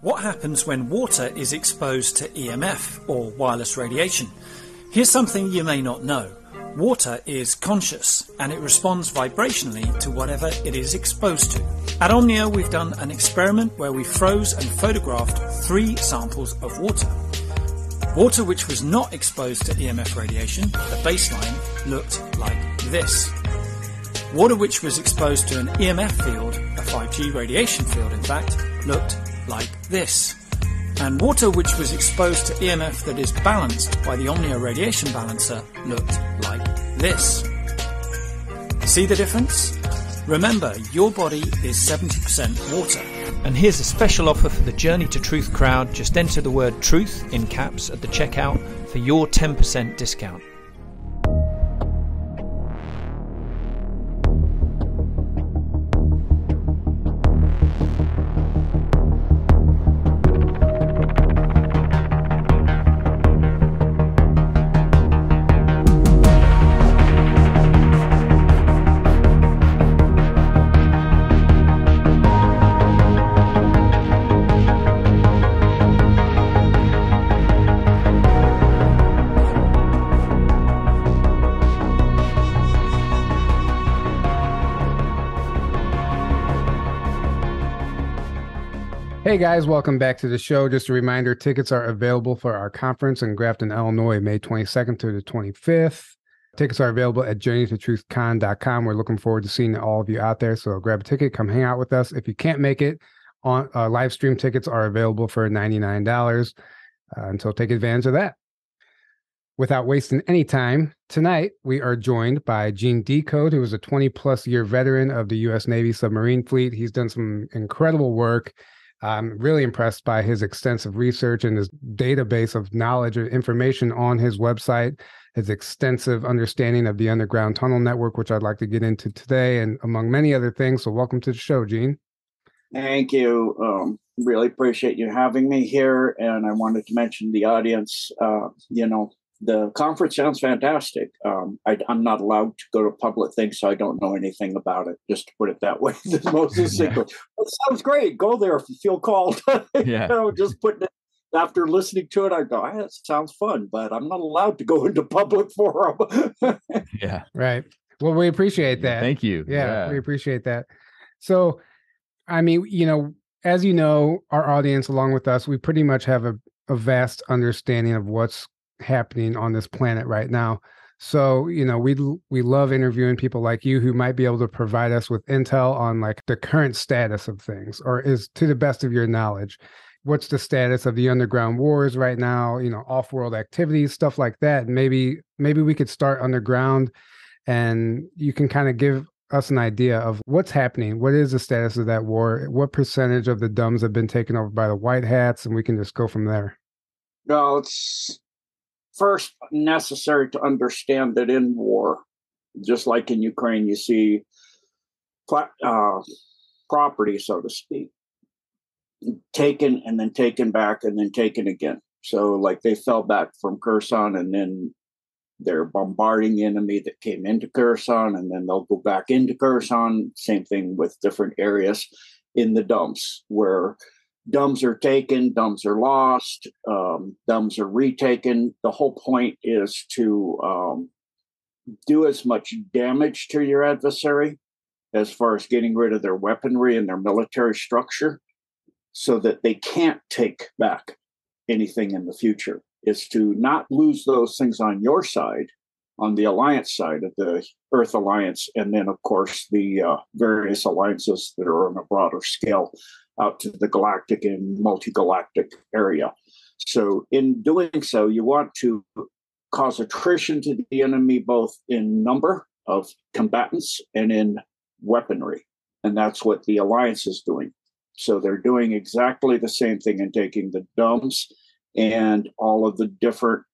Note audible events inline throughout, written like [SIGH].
What happens when water is exposed to EMF or wireless radiation? Here's something you may not know. Water is conscious and it responds vibrationally to whatever it is exposed to. At Omnia, we've done an experiment where we froze and photographed three samples of water. Water which was not exposed to EMF radiation, the baseline, looked like this. Water which was exposed to an EMF field, a 5G radiation field in fact, looked like this. And water which was exposed to EMF that is balanced by the Omnia radiation balancer looked like this. See the difference? Remember, your body is 70% water. And here's a special offer for the Journey to Truth crowd. Just enter the word truth in caps at the checkout for your 10% discount. Hey guys, welcome back to the show. Just a reminder tickets are available for our conference in Grafton, Illinois, May 22nd through the 25th. Tickets are available at journeytotruthcon.com. We're looking forward to seeing all of you out there. So grab a ticket, come hang out with us. If you can't make it, on uh, live stream tickets are available for $99. Uh, until take advantage of that. Without wasting any time, tonight we are joined by Gene Decode, who is a 20 plus year veteran of the U.S. Navy submarine fleet. He's done some incredible work I'm really impressed by his extensive research and his database of knowledge and information on his website, his extensive understanding of the underground tunnel network, which I'd like to get into today, and among many other things. So, welcome to the show, Gene. Thank you. Um, really appreciate you having me here. And I wanted to mention the audience, uh, you know, the conference sounds fantastic. Um, I, am not allowed to go to public things, so I don't know anything about it. Just to put it that way, [LAUGHS] most of [LAUGHS] yeah. It sounds great. Go there if you feel called. [LAUGHS] Yeah. you know, just putting it after listening to it, I go, hey, "That sounds fun," but I'm not allowed to go into public forum. yeah, right. Well, we appreciate that. Thank you. Yeah, yeah, we appreciate that. So, I mean, you know, as you know, our audience, along with us, we pretty much have a, a vast understanding of what's happening on this planet right now. So, you know, we we love interviewing people like you who might be able to provide us with intel on like the current status of things or is to the best of your knowledge. What's the status of the underground wars right now, you know, off-world activities, stuff like that. Maybe maybe we could start underground and you can kind of give us an idea of what's happening. What is the status of that war? What percentage of the dumbs have been taken over by the white hats and we can just go from there. No, it's first necessary to understand that in war, just like in Ukraine, you see uh, property, so to speak, taken and then taken back and then taken again. So, like they fell back from Kherson and then they're bombarding the enemy that came into Kherson and then they'll go back into Kherson. Same thing with different areas in the dumbs where dumbs are taken, dumbs are lost, um, dumbs are retaken. The whole point is to um, do as much damage to your adversary as far as getting rid of their weaponry and their military structure so that they can't take back anything in the future is to not lose those things on your side on the alliance side of the earth alliance and then of course the uh, various alliances that are on a broader scale out to the galactic and multi-galactic area. So in doing so, you want to cause attrition to the enemy both in number of combatants and in weaponry. And that's what the alliance is doing. So they're doing exactly the same thing and taking the domes and all of the different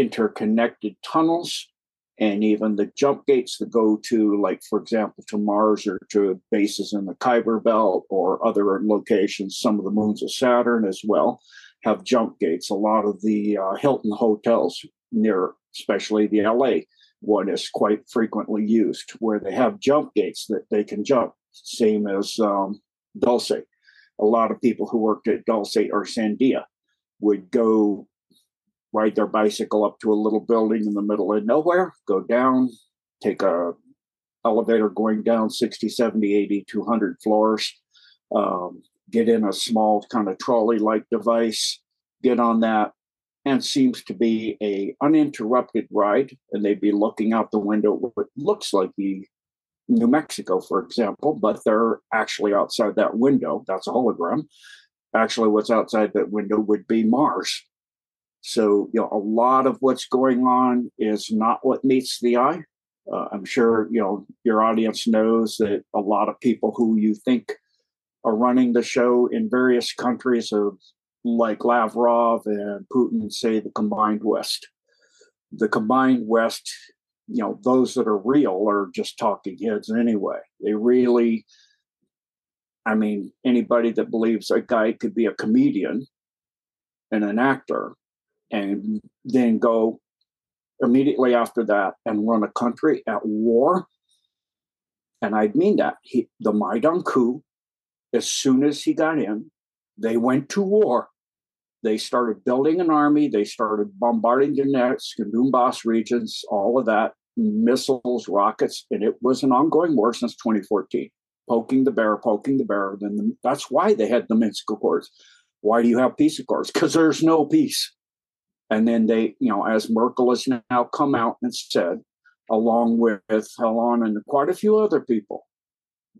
interconnected tunnels and even the jump gates that go to, like, for example, to Mars or to bases in the Kuiper Belt or other locations, some of the moons of Saturn as well have jump gates. A lot of the uh, Hilton hotels near, especially the LA one, is quite frequently used where they have jump gates that they can jump, same as um, Dulce. a lot of people who worked at Dulce or Sandia would go ride their bicycle up to a little building in the middle of nowhere, go down, take a elevator going down 60, 70, 80, 200 floors, um, get in a small kind of trolley like device, get on that, and seems to be a uninterrupted ride. And they'd be looking out the window what looks like the New Mexico, for example, but they're actually outside that window. That's a hologram. Actually, what's outside that window would be Mars. So, you know, a lot of what's going on is not what meets the eye. Uh, I'm sure, you know, your audience knows that a lot of people who you think are running the show in various countries of like Lavrov and Putin say the combined West. The combined West, you know, those that are real are just talking heads anyway. They really, I mean, anybody that believes a guy could be a comedian and an actor and then go immediately after that and run a country at war. And I mean that. He, the Maidan coup, as soon as he got in, they went to war. They started building an army. They started bombarding Donetsk and Donbass regions, all of that, missiles, rockets, and it was an ongoing war since 2014. Poking the bear, poking the bear. Then the, that's why they had the Minsk Accords. Why do you have peace accords? Because there's no peace. And then they, you know, as Merkel has now come out and said, along with Hollande and quite a few other people,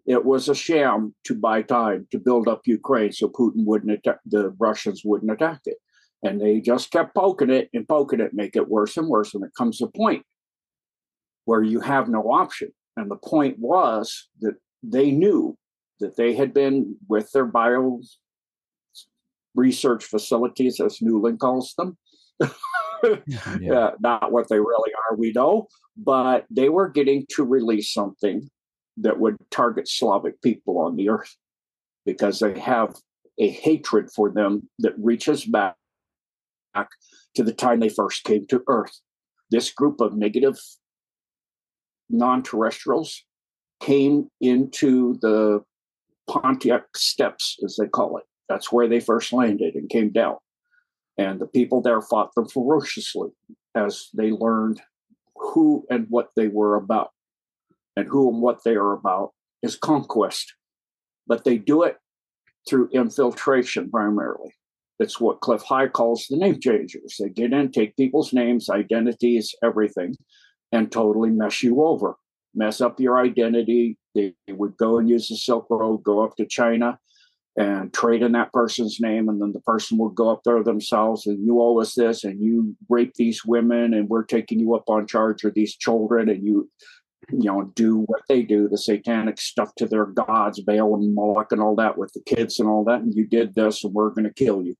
it was a sham to buy time to build up Ukraine so Putin wouldn't attack, the Russians wouldn't attack it. And they just kept poking it and poking it, make it worse and worse. And it comes to a point where you have no option. And the point was that they knew that they had been with their bio research facilities, as Nuland calls them, [LAUGHS] yeah. yeah, not what they really are, we know, but they were getting to release something that would target Slavic people on the earth because they have a hatred for them that reaches back to the time they first came to Earth. This group of negative non terrestrials came into the Pontic Steppes, as they call it. That's where they first landed and came down. And the people there fought them ferociously as they learned who and what they were about. And who and what they are about is conquest. But they do it through infiltration primarily. It's what Cliff High calls the name changers. They get in, take people's names, identities, everything, and totally mess you over, mess up your identity. They would go and use the Silk Road, go up to China, and trade in that person's name and then the person will go up there themselves and you owe us this and you rape these women and we're taking you up on charge of these children and you you know do what they do the satanic stuff to their gods baal and moloch and all that with the kids and all that and you did this and we're going to kill you.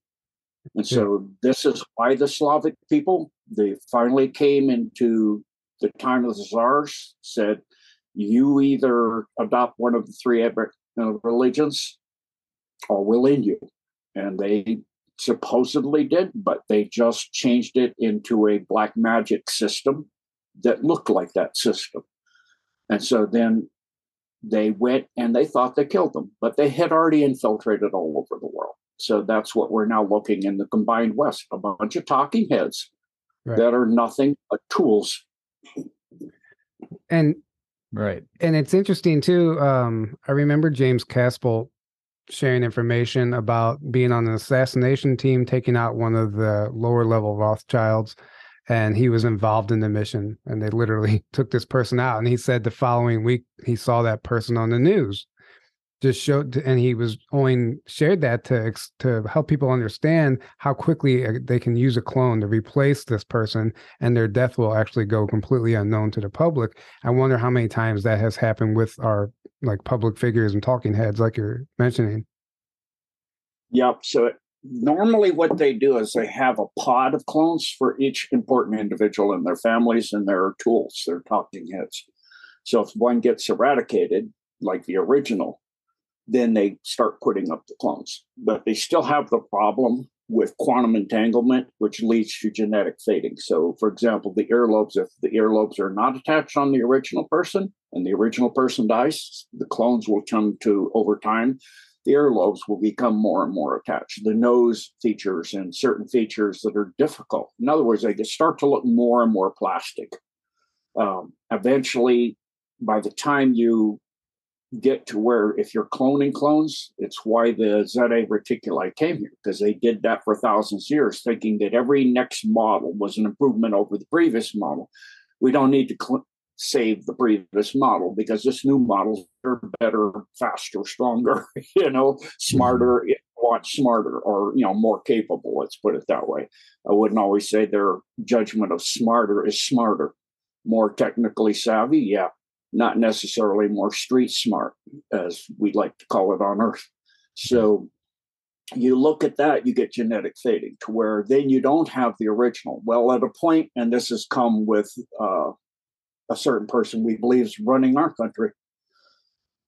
And so this is why the slavic people they finally came into the time of the czars said you either adopt one of the three religions or will in you. And they supposedly did, but they just changed it into a black magic system that looked like that system. And so then they went and they thought they killed them, but they had already infiltrated all over the world. So that's what we're now looking in the combined West a bunch of talking heads right. that are nothing but tools. And right. And it's interesting too. Um, I remember James Casbolt sharing information about being on an assassination team taking out one of the lower level Rothschilds and he was involved in the mission and they literally [LAUGHS] took this person out. And he said the following week he saw that person on the news just showed and he was only shared that to to help people understand how quickly uh, they can use a clone to replace this person and their death will actually go completely unknown to the public. I wonder how many times that has happened with our like public figures and talking heads like you're mentioning. Yep so normally what they do is they have a pod of clones for each important individual and their families and their tools their talking heads. So if one gets eradicated like the original then they start putting up the clones. But they still have the problem with quantum entanglement, which leads to genetic fading. So, for example, the earlobes, if the earlobes are not attached on the original person and the original person dies, the clones will come to, over time, the earlobes will become more and more attached. The nose features and certain features that are difficult. In other words, they just start to look more and more plastic. Um, eventually, by the time you get to where if you're cloning clones, it's why the Zeta reticuli came here, because they did that for thousands of years, thinking that every next model was an improvement over the previous model. We don't need to cl- save the previous model because this new model are better, faster, stronger, [LAUGHS] you know, smarter, mm-hmm. a lot smarter or, you know, more capable. Let's put it that way. I wouldn't always say their judgment of smarter is smarter. More technically savvy, yeah, not necessarily more street smart, as we like to call it on Earth. So you look at that, you get genetic fading to where then you don't have the original. Well, at a point, and this has come with uh, a certain person we believe is running our country,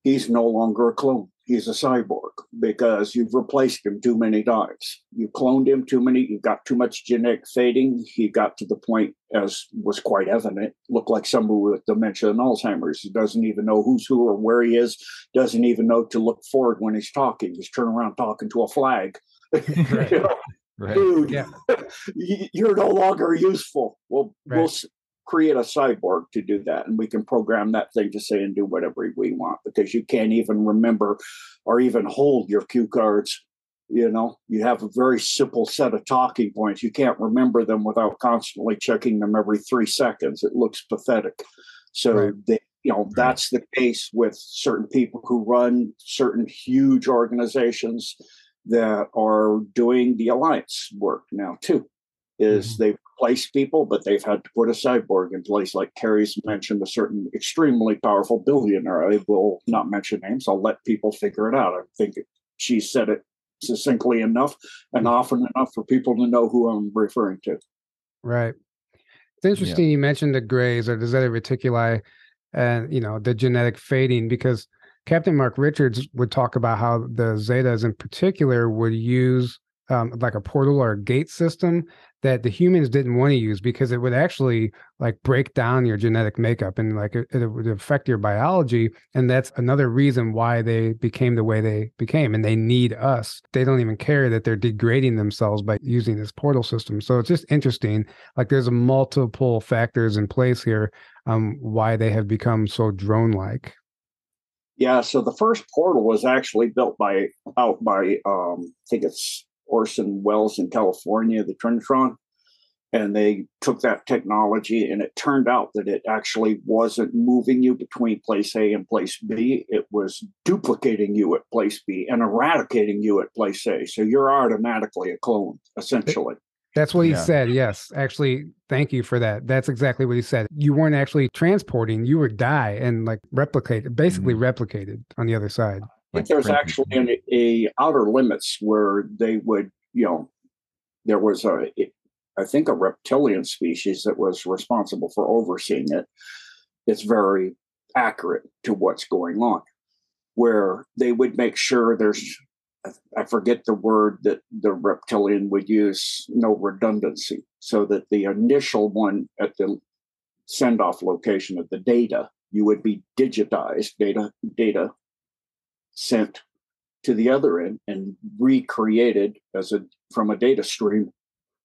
he's no longer a clone. He's a cyborg because you've replaced him too many times. You cloned him too many. You got too much genetic fading. He got to the point, as was quite evident, looked like somebody with dementia and Alzheimer's. He doesn't even know who's who or where he is. Doesn't even know to look forward when he's talking. He's turning around talking to a flag. [LAUGHS] Right. you know, right. Dude, yeah. [LAUGHS] you're no longer useful. Well, right. we'll create a cyborg to do that and we can program that thing to say and do whatever we want because you can't even remember or even hold your cue cards you know you have a very simple set of talking points you can't remember them without constantly checking them every three seconds it looks pathetic so right. they, you know right. that's the case with certain people who run certain huge organizations that are doing the alliance work now too is mm-hmm. they've replaced people, but they've had to put a cyborg in place. Like Carrie's mentioned, a certain extremely powerful billionaire. I will not mention names. I'll let people figure it out. I think she said it succinctly enough and mm-hmm. often enough for people to know who I'm referring to. Right. It's interesting yeah. you mentioned the grays or the zeta reticuli and you know the genetic fading because Captain Mark Richards would talk about how the zetas in particular would use um, like a portal or a gate system that the humans didn't want to use because it would actually like break down your genetic makeup and like it, it, would affect your biology and that's another reason why they became the way they became and they need us. They don't even care that they're degrading themselves by using this portal system. So it's just interesting like there's multiple factors in place here um why they have become so drone like yeah so the first portal was actually built by out by um i think it's Orson Welles in California, the Trinitron. And they took that technology, and it turned out that it actually wasn't moving you between place A and place B. It was duplicating you at place B and eradicating you at place A. So you're automatically a clone, essentially. That's what he yeah. said. Yes. Actually, thank you for that. That's exactly what he said. You weren't actually transporting, you would die and like replicate, basically mm-hmm. replicated on the other side. Think there's actually an, a outer limits where they would, you know, there was a, I think a reptilian species that was responsible for overseeing it. It's very accurate to what's going on, where they would make sure there's, I forget the word that the reptilian would use, no redundancy, so that the initial one at the send off location of the data, you would be digitized data data sent to the other end and recreated as a from a data stream.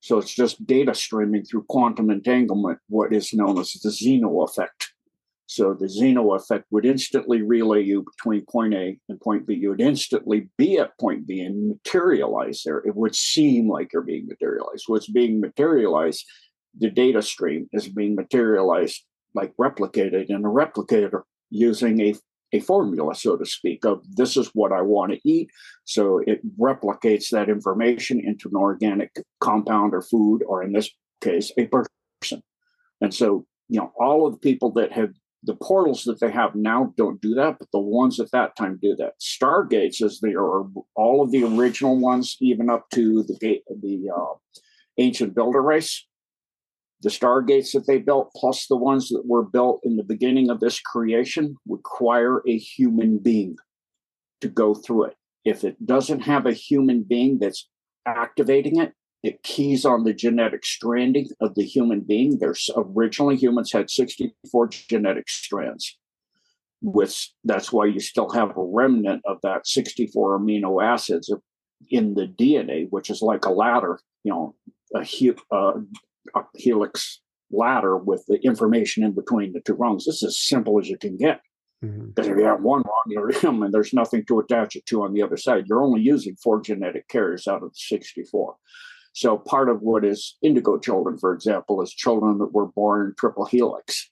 So it's just data streaming through quantum entanglement, what is known as the Zeno effect. So the Zeno effect would instantly relay you between point A and point B. You would instantly be at point B and materialize there. It would seem like you're being materialized. What's being materialized, the data stream is being materialized, like replicated in a replicator using a a formula, so to speak, of this is what I want to eat. So it replicates that information into an organic compound or food, or in this case, a person. And so, you know, all of the people that have the portals that they have now don't do that, but the ones at that time do that. Stargates, as they are all of the original ones, even up to the gate, the uh, ancient builder race, the stargates that they built, plus the ones that were built in the beginning of this creation, require a human being to go through it. If it doesn't have a human being that's activating it, it keys on the genetic stranding of the human being. There's originally humans had 64 genetic strands. with that's why you still have a remnant of that 64 amino acids in the DNA, which is like a ladder, you know, a, uh, a helix ladder with the information in between the two rungs. This is as simple as you can get. Mm-hmm. Because if you have one rung, you're [LAUGHS] and there's nothing to attach it to on the other side. You're only using four genetic carriers out of the 64. So part of what is indigo children, for example, is children that were born triple helix.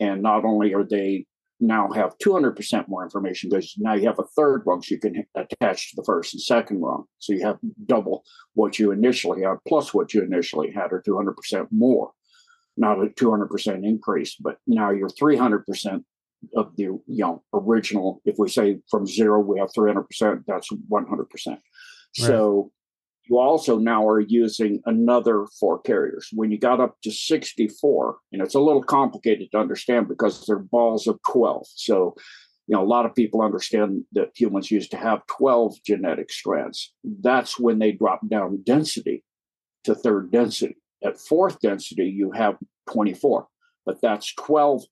And not only are they now have 200% more information because now you have a third rung so you can attach to the first and second rung. So you have double what you initially had plus what you initially had or 200% more. Not a 200% increase, but now you're 300% of the you know original. If we say from zero we have 300%, that's 100%. Right. So you also now are using another four carriers. When you got up to 64, and it's a little complicated to understand because they're balls of 12. So, you know, a lot of people understand that humans used to have 12 genetic strands. That's when they drop down density to third density. At fourth density, you have 24, but that's 12,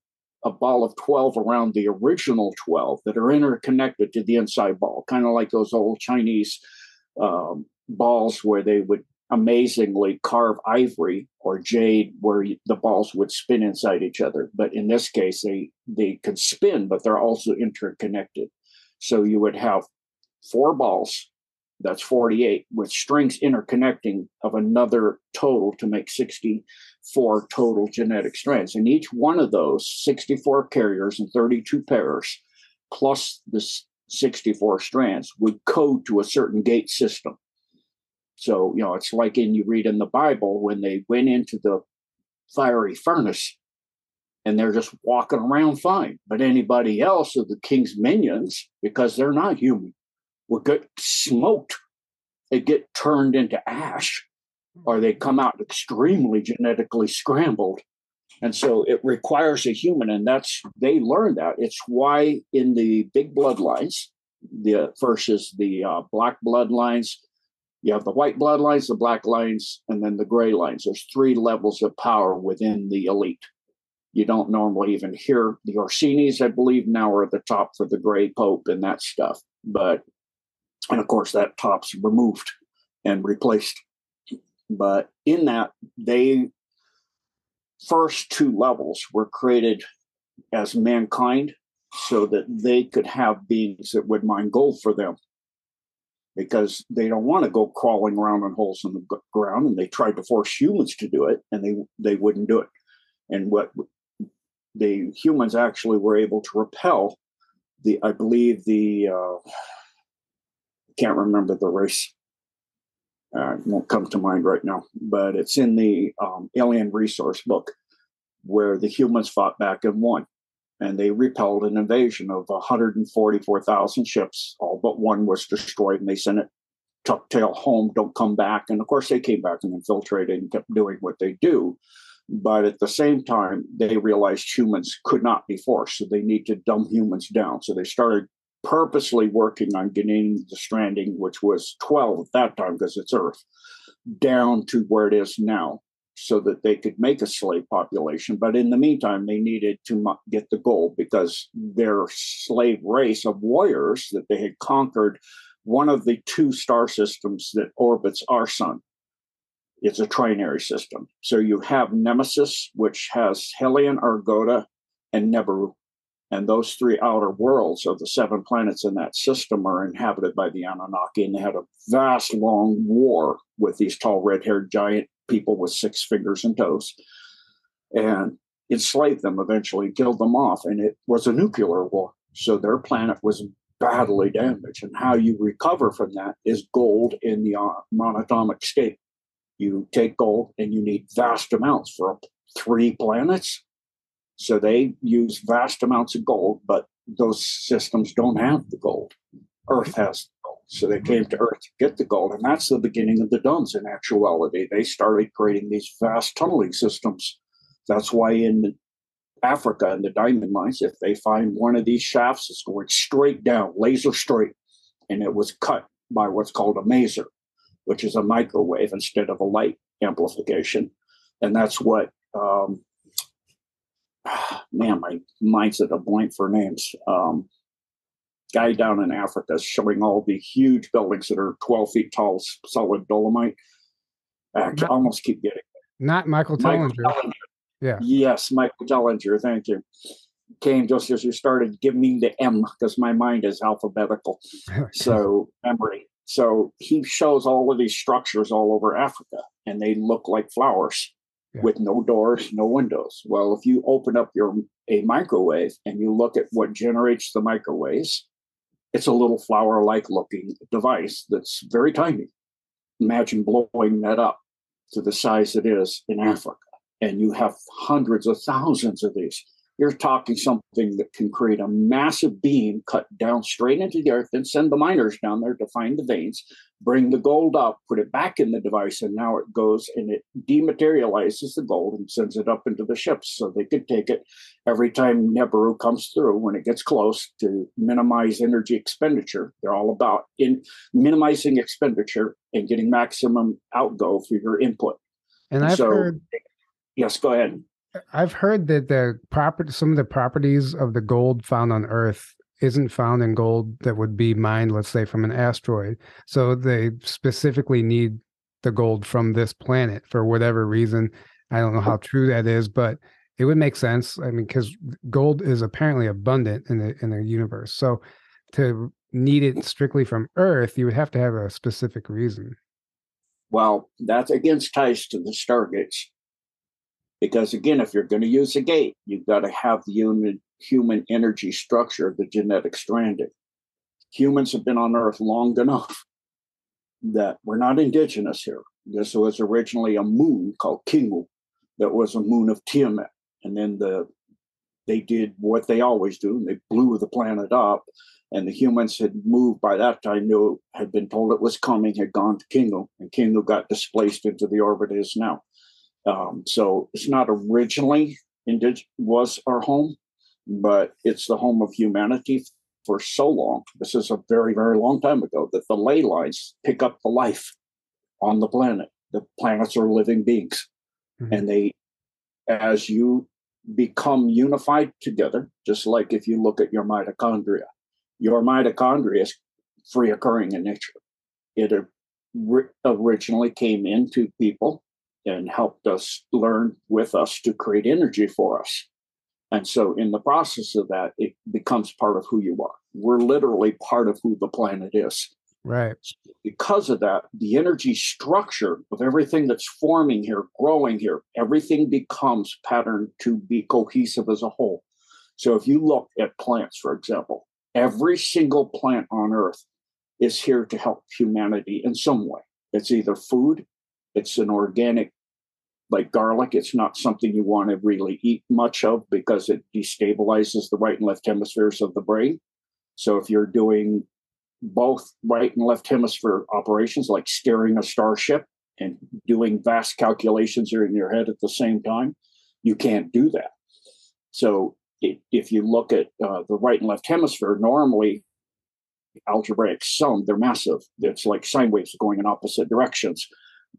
a ball of 12 around the original 12 that are interconnected to the inside ball, kind of like those old Chinese um, balls where they would amazingly carve ivory or jade where the balls would spin inside each other. But in this case they they could spin but they're also interconnected. So you would have four balls that's 48 with strings interconnecting of another total to make 64 total genetic strands. And each one of those 64 carriers and 32 pairs plus the 64 strands would code to a certain gate system so, you know, it's like in you read in the Bible when they went into the fiery furnace and they're just walking around fine. But anybody else of the king's minions, because they're not human, would get smoked. They get turned into ash or they come out extremely genetically scrambled. And so it requires a human, and that's they learn that. It's why in the big bloodlines, the versus the uh, black bloodlines, you have the white bloodlines, the black lines, and then the gray lines. There's three levels of power within the elite. You don't normally even hear the Orsinis, I believe, now are at the top for the gray pope and that stuff. But, and of course, that top's removed and replaced. But in that, they first two levels were created as mankind so that they could have beings that would mine gold for them because they don't want to go crawling around in holes in the ground and they tried to force humans to do it and they they wouldn't do it. And what the humans actually were able to repel the i believe the uh, can't remember the race. Uh, won't come to mind right now but it's in the um, alien resource book where the humans fought back and won and they repelled an invasion of 144,000 ships. All but one was destroyed, and they sent it tuck tail home, don't come back. And of course, they came back and infiltrated and kept doing what they do. But at the same time, they realized humans could not be forced, so they need to dumb humans down. So they started purposely working on getting the stranding, which was 12 at that time because it's Earth, down to where it is now so that they could make a slave population. But in the meantime, they needed to get the gold because their slave race of warriors that they had conquered one of the two star systems that orbits our sun. It's a trinary system. So you have Nemesis, which has Hellion, Argota, and Nibiru. And those three outer worlds of the seven planets in that system are inhabited by the Anunnaki. And they had a vast, long war with these tall, red haired giant people with six fingers and toes and enslaved them eventually, killed them off. And it was a nuclear war. So their planet was badly damaged. And how you recover from that is gold in the uh, monatomic state. You take gold and you need vast amounts for three planets. So they use vast amounts of gold, but those systems don't have the gold. Earth has so they came to Earth to get the gold. And that's the beginning of the dumbs in actuality. They started creating these vast tunneling systems. That's why in Africa, in the diamond mines, if they find one of these shafts, it's going straight down, laser straight. And it was cut by what's called a maser, which is a microwave instead of a light amplification. And that's what um, [SIGHS] man, my mind's at a blank for names. Um, guy down in Africa showing all the huge buildings that are 12 feet tall, solid dolomite. I Not- almost keep getting it. Not Michael Michael Tellinger. Tellinger. Yeah. Yes, Michael Tellinger. Thank you. Came just as you started. Give me the M because my mind is alphabetical. [LAUGHS] So memory. So he shows all of these structures all over Africa, and they look like flowers Yeah. with no doors, no windows. Well, if you open up your a microwave and you look at what generates the microwaves, it's a little flower-like looking device that's very tiny. Imagine blowing that up to the size it is in Africa, and you have hundreds of thousands of these. You're talking something that can create a massive beam cut down straight into the earth and send the miners down there to find the veins, bring the gold up, put it back in the device, and now it goes and it dematerializes the gold and sends it up into the ships so they could take it every time Nibiru comes through when it gets close to minimize energy expenditure. They're all about in minimizing expenditure and getting maximum outgo for your input. And I've so, heard yes, go ahead. I've heard that the property, some of the properties of the gold found on Earth isn't found in gold that would be mined, let's say, from an asteroid. So they specifically need the gold from this planet for whatever reason. I don't know how true that is, but it would make sense. I mean, because gold is apparently abundant in the in the universe. So to need it strictly from Earth, you would have to have a specific reason. Well, that against ties to the stargates. Because again, if you're going to use a gate, you've got to have the human, human energy structure of the genetic stranding. Humans have been on Earth long enough that we're not indigenous here. This was originally a moon called Kingu that was a moon of Tiamat. And then the they did what they always do, and they blew the planet up. And the humans had moved by that time, knew had been told it was coming, had gone to Kingu, and Kingu got displaced into the orbit it is now. Um, so it's not originally indig- was our home, but it's the home of humanity for so long. This is a very, very long time ago that the ley lines pick up the life on the planet. The planets are living beings, Mhm. and they, as you become unified together, just like if you look at your mitochondria, your mitochondria is free occurring in nature. It ori- originally came into people and helped us learn with us to create energy for us. And so, in the process of that, it becomes part of who you are. We're literally part of who the planet is. Right. Because of that, the energy structure of everything that's forming here, growing here, everything becomes patterned to be cohesive as a whole. So, if you look at plants, for example, every single plant on Earth is here to help humanity in some way. It's either food, it's an organic like garlic it's not something you want to really eat much of because it destabilizes the right and left hemispheres of the brain. So if you're doing both right and left hemisphere operations like steering a starship and doing vast calculations in your head at the same time you can't do that. So if, you look at uh, the right and left hemisphere normally algebraic sum they're massive. It's like sine waves going in opposite directions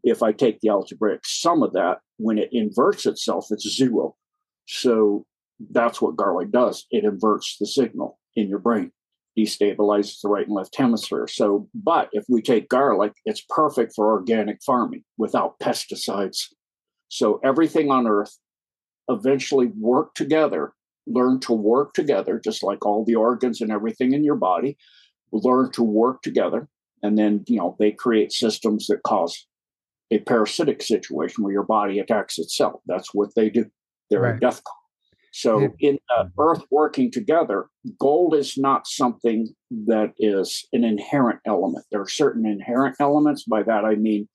if I take the algebraic sum of that, when it inverts itself, it's zero. So that's what garlic does. It inverts the signal in your brain, destabilizes the right and left hemisphere. So, but if we take garlic, it's perfect for organic farming without pesticides. So everything on earth eventually work together, learn to work together, just like all the organs and everything in your body, learn to work together. And then, you know, they create systems that cause a parasitic situation where your body attacks itself. That's what they do. They're Right. a death call. So, Yeah. in uh, Earth working together, gold is not something that is an inherent element. There are certain inherent elements. By that, I mean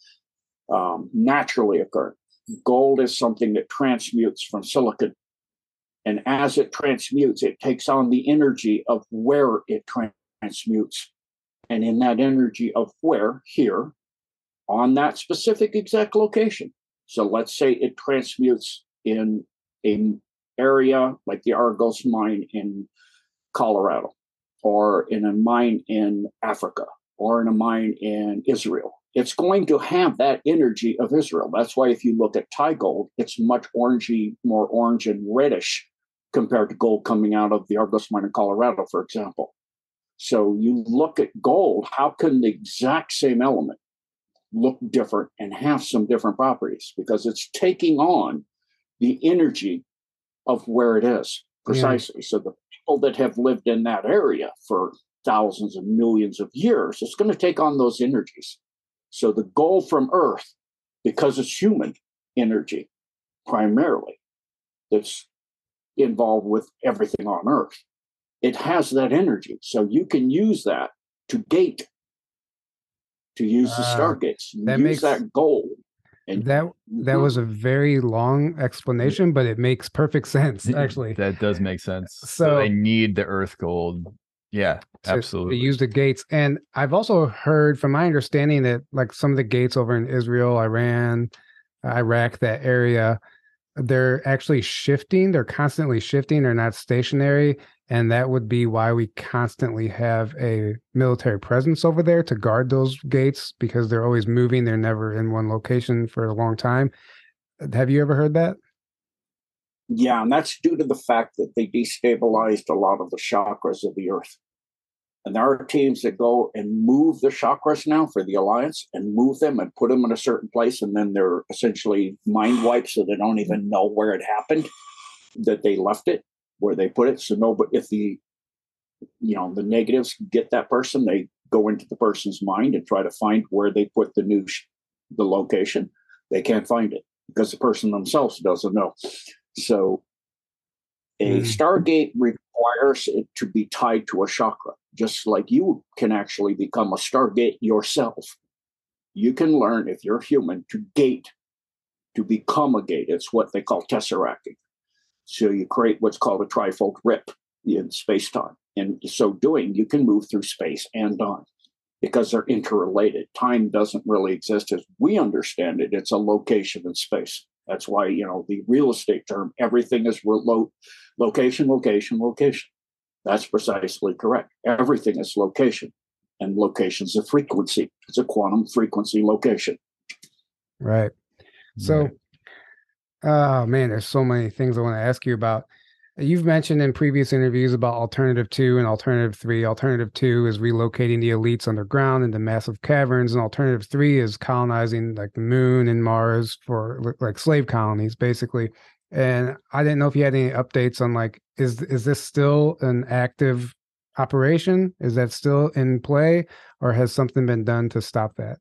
um, naturally occur. Gold is something that transmutes from silicon. And as it transmutes, it takes on the energy of where it transmutes. And in that energy of where, here, on that specific exact location. So let's say it transmutes in an area like the Argos mine in Colorado, or in a mine in Africa, or in a mine in Israel. It's going to have that energy of Israel. That's why if you look at Thai gold, it's much orangey, more orange and reddish compared to gold coming out of the Argos mine in Colorado, for example. So you look at gold, how can the exact same element look different and have some different properties? Because it's taking on the energy of where it is precisely. Yeah. So the people that have lived in that area for thousands and millions of years, it's going to take on those energies. So the gold from Earth, because it's human energy primarily, that's involved with everything on Earth. It has that energy. So you can use that to gate, to use the uh, stargates, that use makes, that gold. And that that was a very long explanation, but it makes perfect sense. Actually, that does make sense. So, so they need the Earth gold. Yeah, absolutely. To use the gates, and I've also heard, from my understanding, that like some of the gates over in Israel, Iran, Iraq, that area, they're actually shifting. They're constantly shifting. They're not stationary. And that would be why we constantly have a military presence over there to guard those gates because they're always moving. They're never in one location for a long time. Have you ever heard that? Yeah, and that's due to the fact that they destabilized a lot of the chakras of the earth. And there are teams that go and move the chakras now for the alliance and move them and put them in a certain place, and then they're essentially mind wiped, so they don't even know where it happened, that they left it, where they put it. So no, but if the you know the negatives get that person, they go into the person's mind and try to find where they put the new sh- the location. They can't find it because the person themselves doesn't know. So a mm. Stargate requires it to be tied to a chakra, just like you can actually become a Stargate yourself. You can learn, if you're human, to gate, to become a gate. It's what they call tesseracting. So you create what's called a trifold rip in space time. And so doing, you can move through space and time because they're interrelated. Time doesn't really exist as we understand it, it's a location in space. That's why, you know, the real estate term, everything is remote location, location, location. That's precisely correct. Everything is location, and location is a frequency. It's a quantum frequency location. Right. So, oh man, there's so many things I want to ask you about. You've mentioned in previous interviews about Alternative 2 and Alternative 3. Alternative 2 is relocating the elites underground into massive caverns, and Alternative 3 is colonizing like the moon and Mars for like slave colonies, basically. And I didn't know if you had any updates on like, is is this still an active operation? Is that still in play, or has something been done to stop that?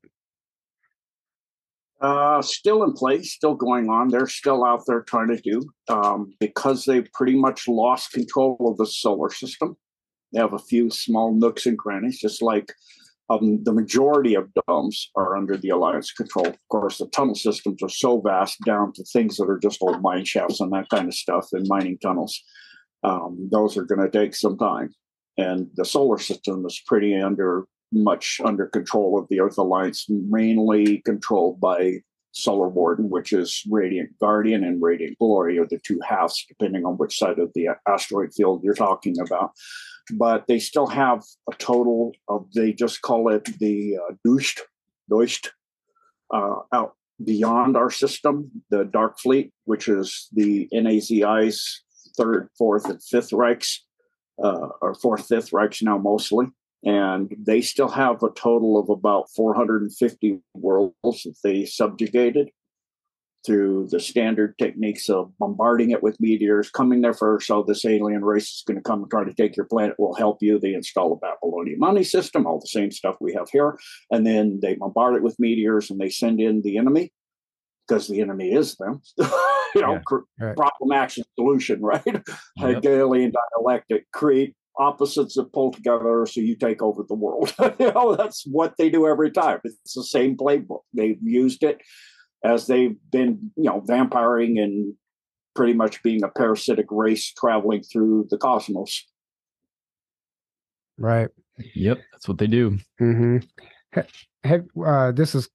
Uh, still in place, still going on. They're still out there trying to do um, because they've pretty much lost control of the solar system. They have a few small nooks and crannies, just like um, the majority of domes are under the Alliance control. Of course, the tunnel systems are so vast down to things that are just old mine shafts and that kind of stuff and mining tunnels. Um, those are going to take some time. And the solar system is pretty under much under control of the Earth Alliance, mainly controlled by Solar Warden, which is Radiant Guardian and Radiant Glory, are the two halves, depending on which side of the asteroid field you're talking about. But they still have a total of, they just call it the uh, Dusht, uh, out beyond our system, the Dark Fleet, which is the NAZI's third, fourth, and fifth Reichs, uh, or fourth, fifth Reichs now mostly and they still have a total of about 450 worlds that they subjugated through the standard techniques of bombarding it with meteors, coming there first. So this alien race is going to come and try to take your planet. we'll help you. They install a Babylonian money system, all the same stuff we have here, and then they bombard it with meteors and they send in the enemy because the enemy is them. [LAUGHS] you know, yeah, right. problem action solution, [LAUGHS] right? Yep. Hegelian dialectic create opposites that pull together so you take over the world. [LAUGHS] you know, that's what they do every time. It's the same playbook. They've used it as they've been, you know, vampiring and pretty much being a parasitic race traveling through the cosmos. Right. Yep, that's what they do. Mm-hmm. Have, uh, this is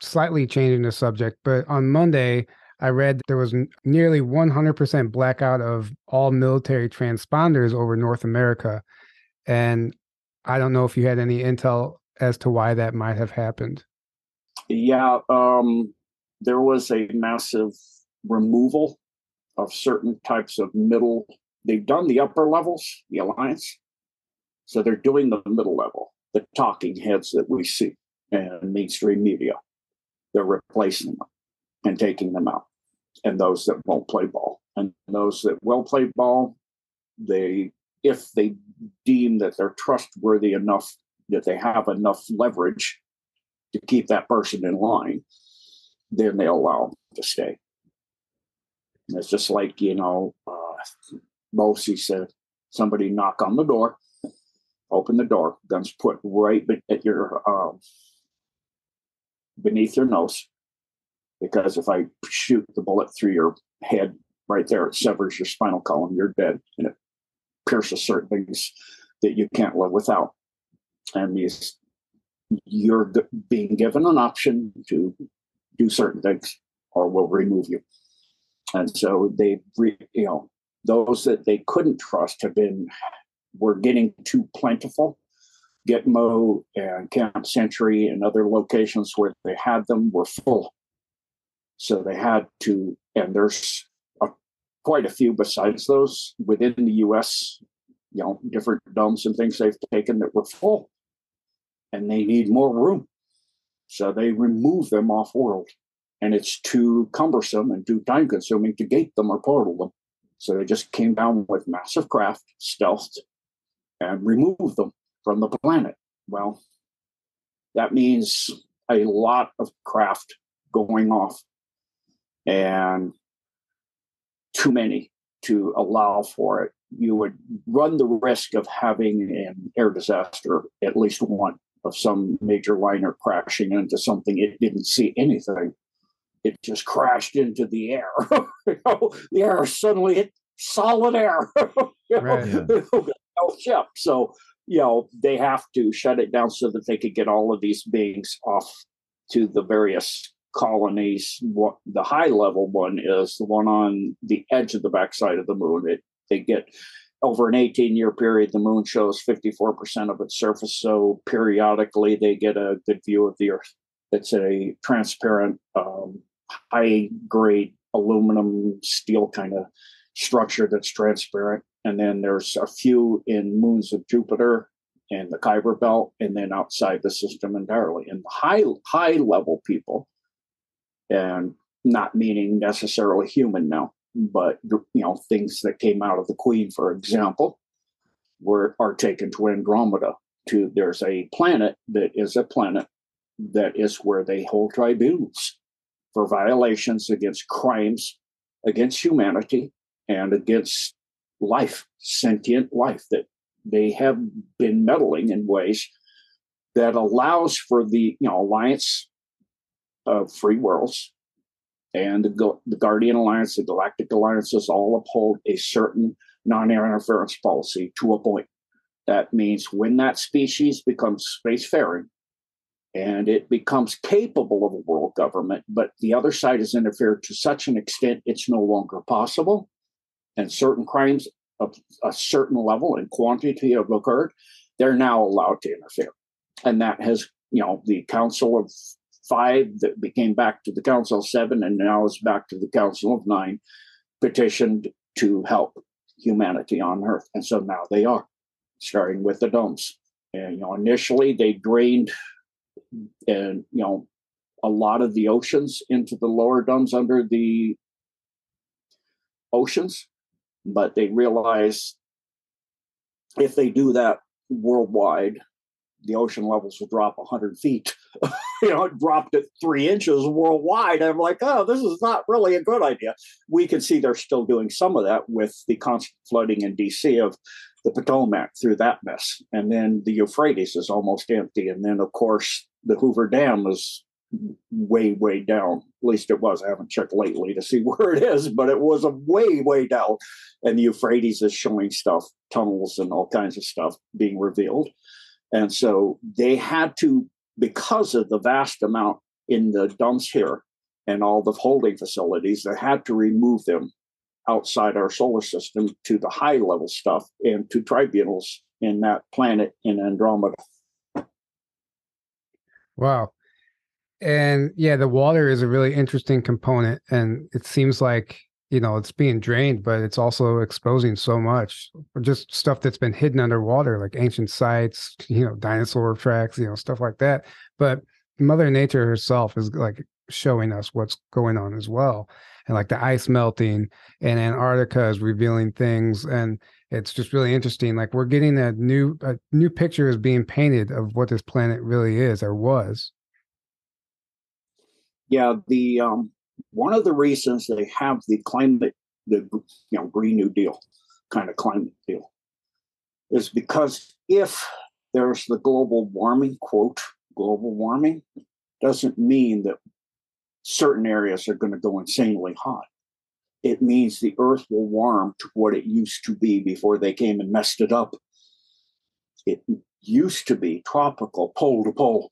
slightly changing the subject, but on Monday, I read there was nearly 100% blackout of all military transponders over North America. And I don't know if you had any intel as to why that might have happened. Yeah, um, there was a massive removal of certain types of middle they've done the upper levels, the alliance. So they're doing the middle level, the talking heads that we see in mainstream media. They're replacing them and taking them out. And those that won't play ball. And those that will play ball, they if they deem that they're trustworthy enough that they have enough leverage to keep that person in line, then they allow them to stay. And it's just like, you know, uh, Mosi said, somebody knock on the door, open the door, guns put right at your um, beneath your nose. Because if I shoot the bullet through your head right there, it severs your spinal column, you're dead. And it pierces certain things that you can't live without. And these, you're being given an option to do certain things or we'll remove you. And so they, you know, those that they couldn't trust have been, were getting too plentiful. Gitmo and Camp Century and other locations where they had them were full. So they had to, and there's a, quite a few besides those within the US, you know, different domes and things they've taken that were full. And they need more room. So they remove them off world and it's too cumbersome and too time consuming to gate them or portal them. So they just came down with massive craft, stealthed, and removed them from the planet. Well, that means a lot of craft going off and too many to allow for it. You would run the risk of having an air disaster, at least one, of some major liner crashing into something it didn't see anything it just crashed into the air. [LAUGHS] you know, the air suddenly hit solid air. [LAUGHS] you right, [LAUGHS] know, yeah. ship. So, you know, they have to shut it down so that they could get all of these beings off to the various colonies. What the high level one is the one on the edge of the backside of the moon. It they get over an 18 year period, the moon shows 54% of its surface. So periodically they get a good view of the Earth. It's a transparent um, high grade aluminum steel kind of structure that's transparent. And then there's a few in moons of Jupiter and the Kuiper Belt, and then outside the system entirely. And the high high level people, and not meaning necessarily human now, but you know things that came out of the Queen, for example, were are taken to Andromeda. To there's a planet that is a planet that is where they hold tribunals for violations against crimes against humanity and against life, sentient life, that they have been meddling in ways that allows for the you know alliance of free worlds and the, the Guardian Alliance, the Galactic Alliances all uphold a certain non-interference policy to a point. That means when that species becomes spacefaring, and it becomes capable of a world government, but the other side has interfered to such an extent it's no longer possible. And certain crimes of a certain level and quantity have occurred, they're now allowed to interfere. And that has, you know, the Council of Five that became back to the Council of Seven and now is back to the Council of Nine petitioned to help humanity on Earth. And so now they are, starting with the domes. And you know, initially they drained and you know a lot of the oceans into the lower domes under the oceans but they realize if they do that worldwide the ocean levels will drop 100 feet [LAUGHS] you know it dropped at three inches worldwide i'm like oh this is not really a good idea we can see they're still doing some of that with the constant flooding in dc of the potomac through that mess and then the euphrates is almost empty and then of course the Hoover Dam is way, way down. At least it was. I haven't checked lately to see [LAUGHS] where it is, but it was a way, way down. And the Euphrates is showing stuff, tunnels and all kinds of stuff being revealed. And so they had to, because of the vast amount in the dumbs here and all the holding facilities, they had to remove them outside our solar system to the high level stuff and to tribunals in that planet in Andromeda. Wow. And yeah, the water is a really interesting component. And it seems like you know it's being drained but it's also exposing so much just stuff that's been hidden underwater like ancient sites [LAUGHS] you know dinosaur tracks you know stuff like that. But mother nature herself is like showing us what's going on as well and like the ice melting and antarctica is revealing things and it's just really interesting like we're getting a new a new picture is being painted of what this planet really is or was. Yeah the um one of the reasons they have the climate, the you know Green New Deal kind of climate deal, is because if there's the global warming quote, global warming doesn't mean that certain areas are going to go insanely hot. It means the Earth will warm to what it used to be before they came and messed it up. It used to be tropical, pole to pole.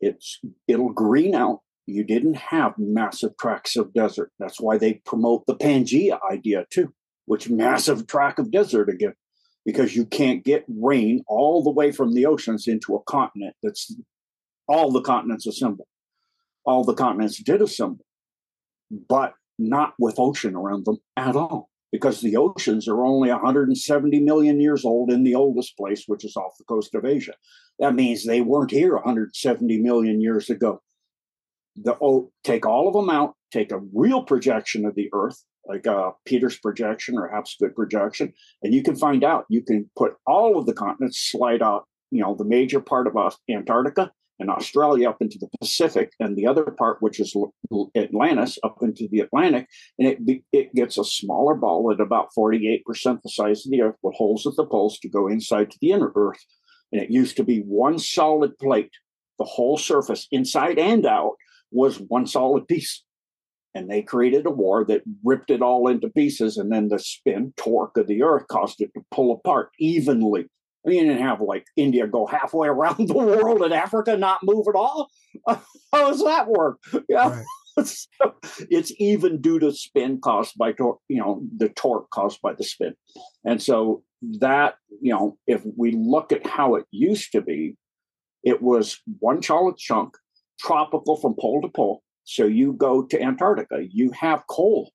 It's it'll green out you didn't have massive tracts of desert. That's why they promote the Pangea idea too, which massive tract of desert again, because you can't get rain all the way from the oceans into a continent that's all the continents assemble. All the continents did assemble, but not with ocean around them at all, because the oceans are only 170 million years old in the oldest place, which is off the coast of Asia. That means they weren't here 170 million years ago the oh, take all of them out, take a real projection of the Earth, like a Peters projection or Hapgood projection, and you can find out. You can put all of the continents, slide out, you know, the major part of Antarctica and Australia up into the Pacific, and the other part, which is Atlantis, up into the Atlantic, and it it gets a smaller ball at about 48% the size of the Earth with holes at the poles to go inside to the inner Earth. And it used to be one solid plate, the whole surface, inside and out, was one solid piece. And they created a war that ripped it all into pieces. And then the spin torque of the earth caused it to pull apart evenly. I mean, you didn't have like India go halfway [LAUGHS] around the world and Africa not move at all. [LAUGHS] How does that work? Yeah. Right. [LAUGHS] so it's even due to spin caused by torque, you know, the torque caused by the spin. And so that, you know, if we look at how it used to be, it was one solid chunk tropical from pole to pole. So you go to Antarctica, you have coal.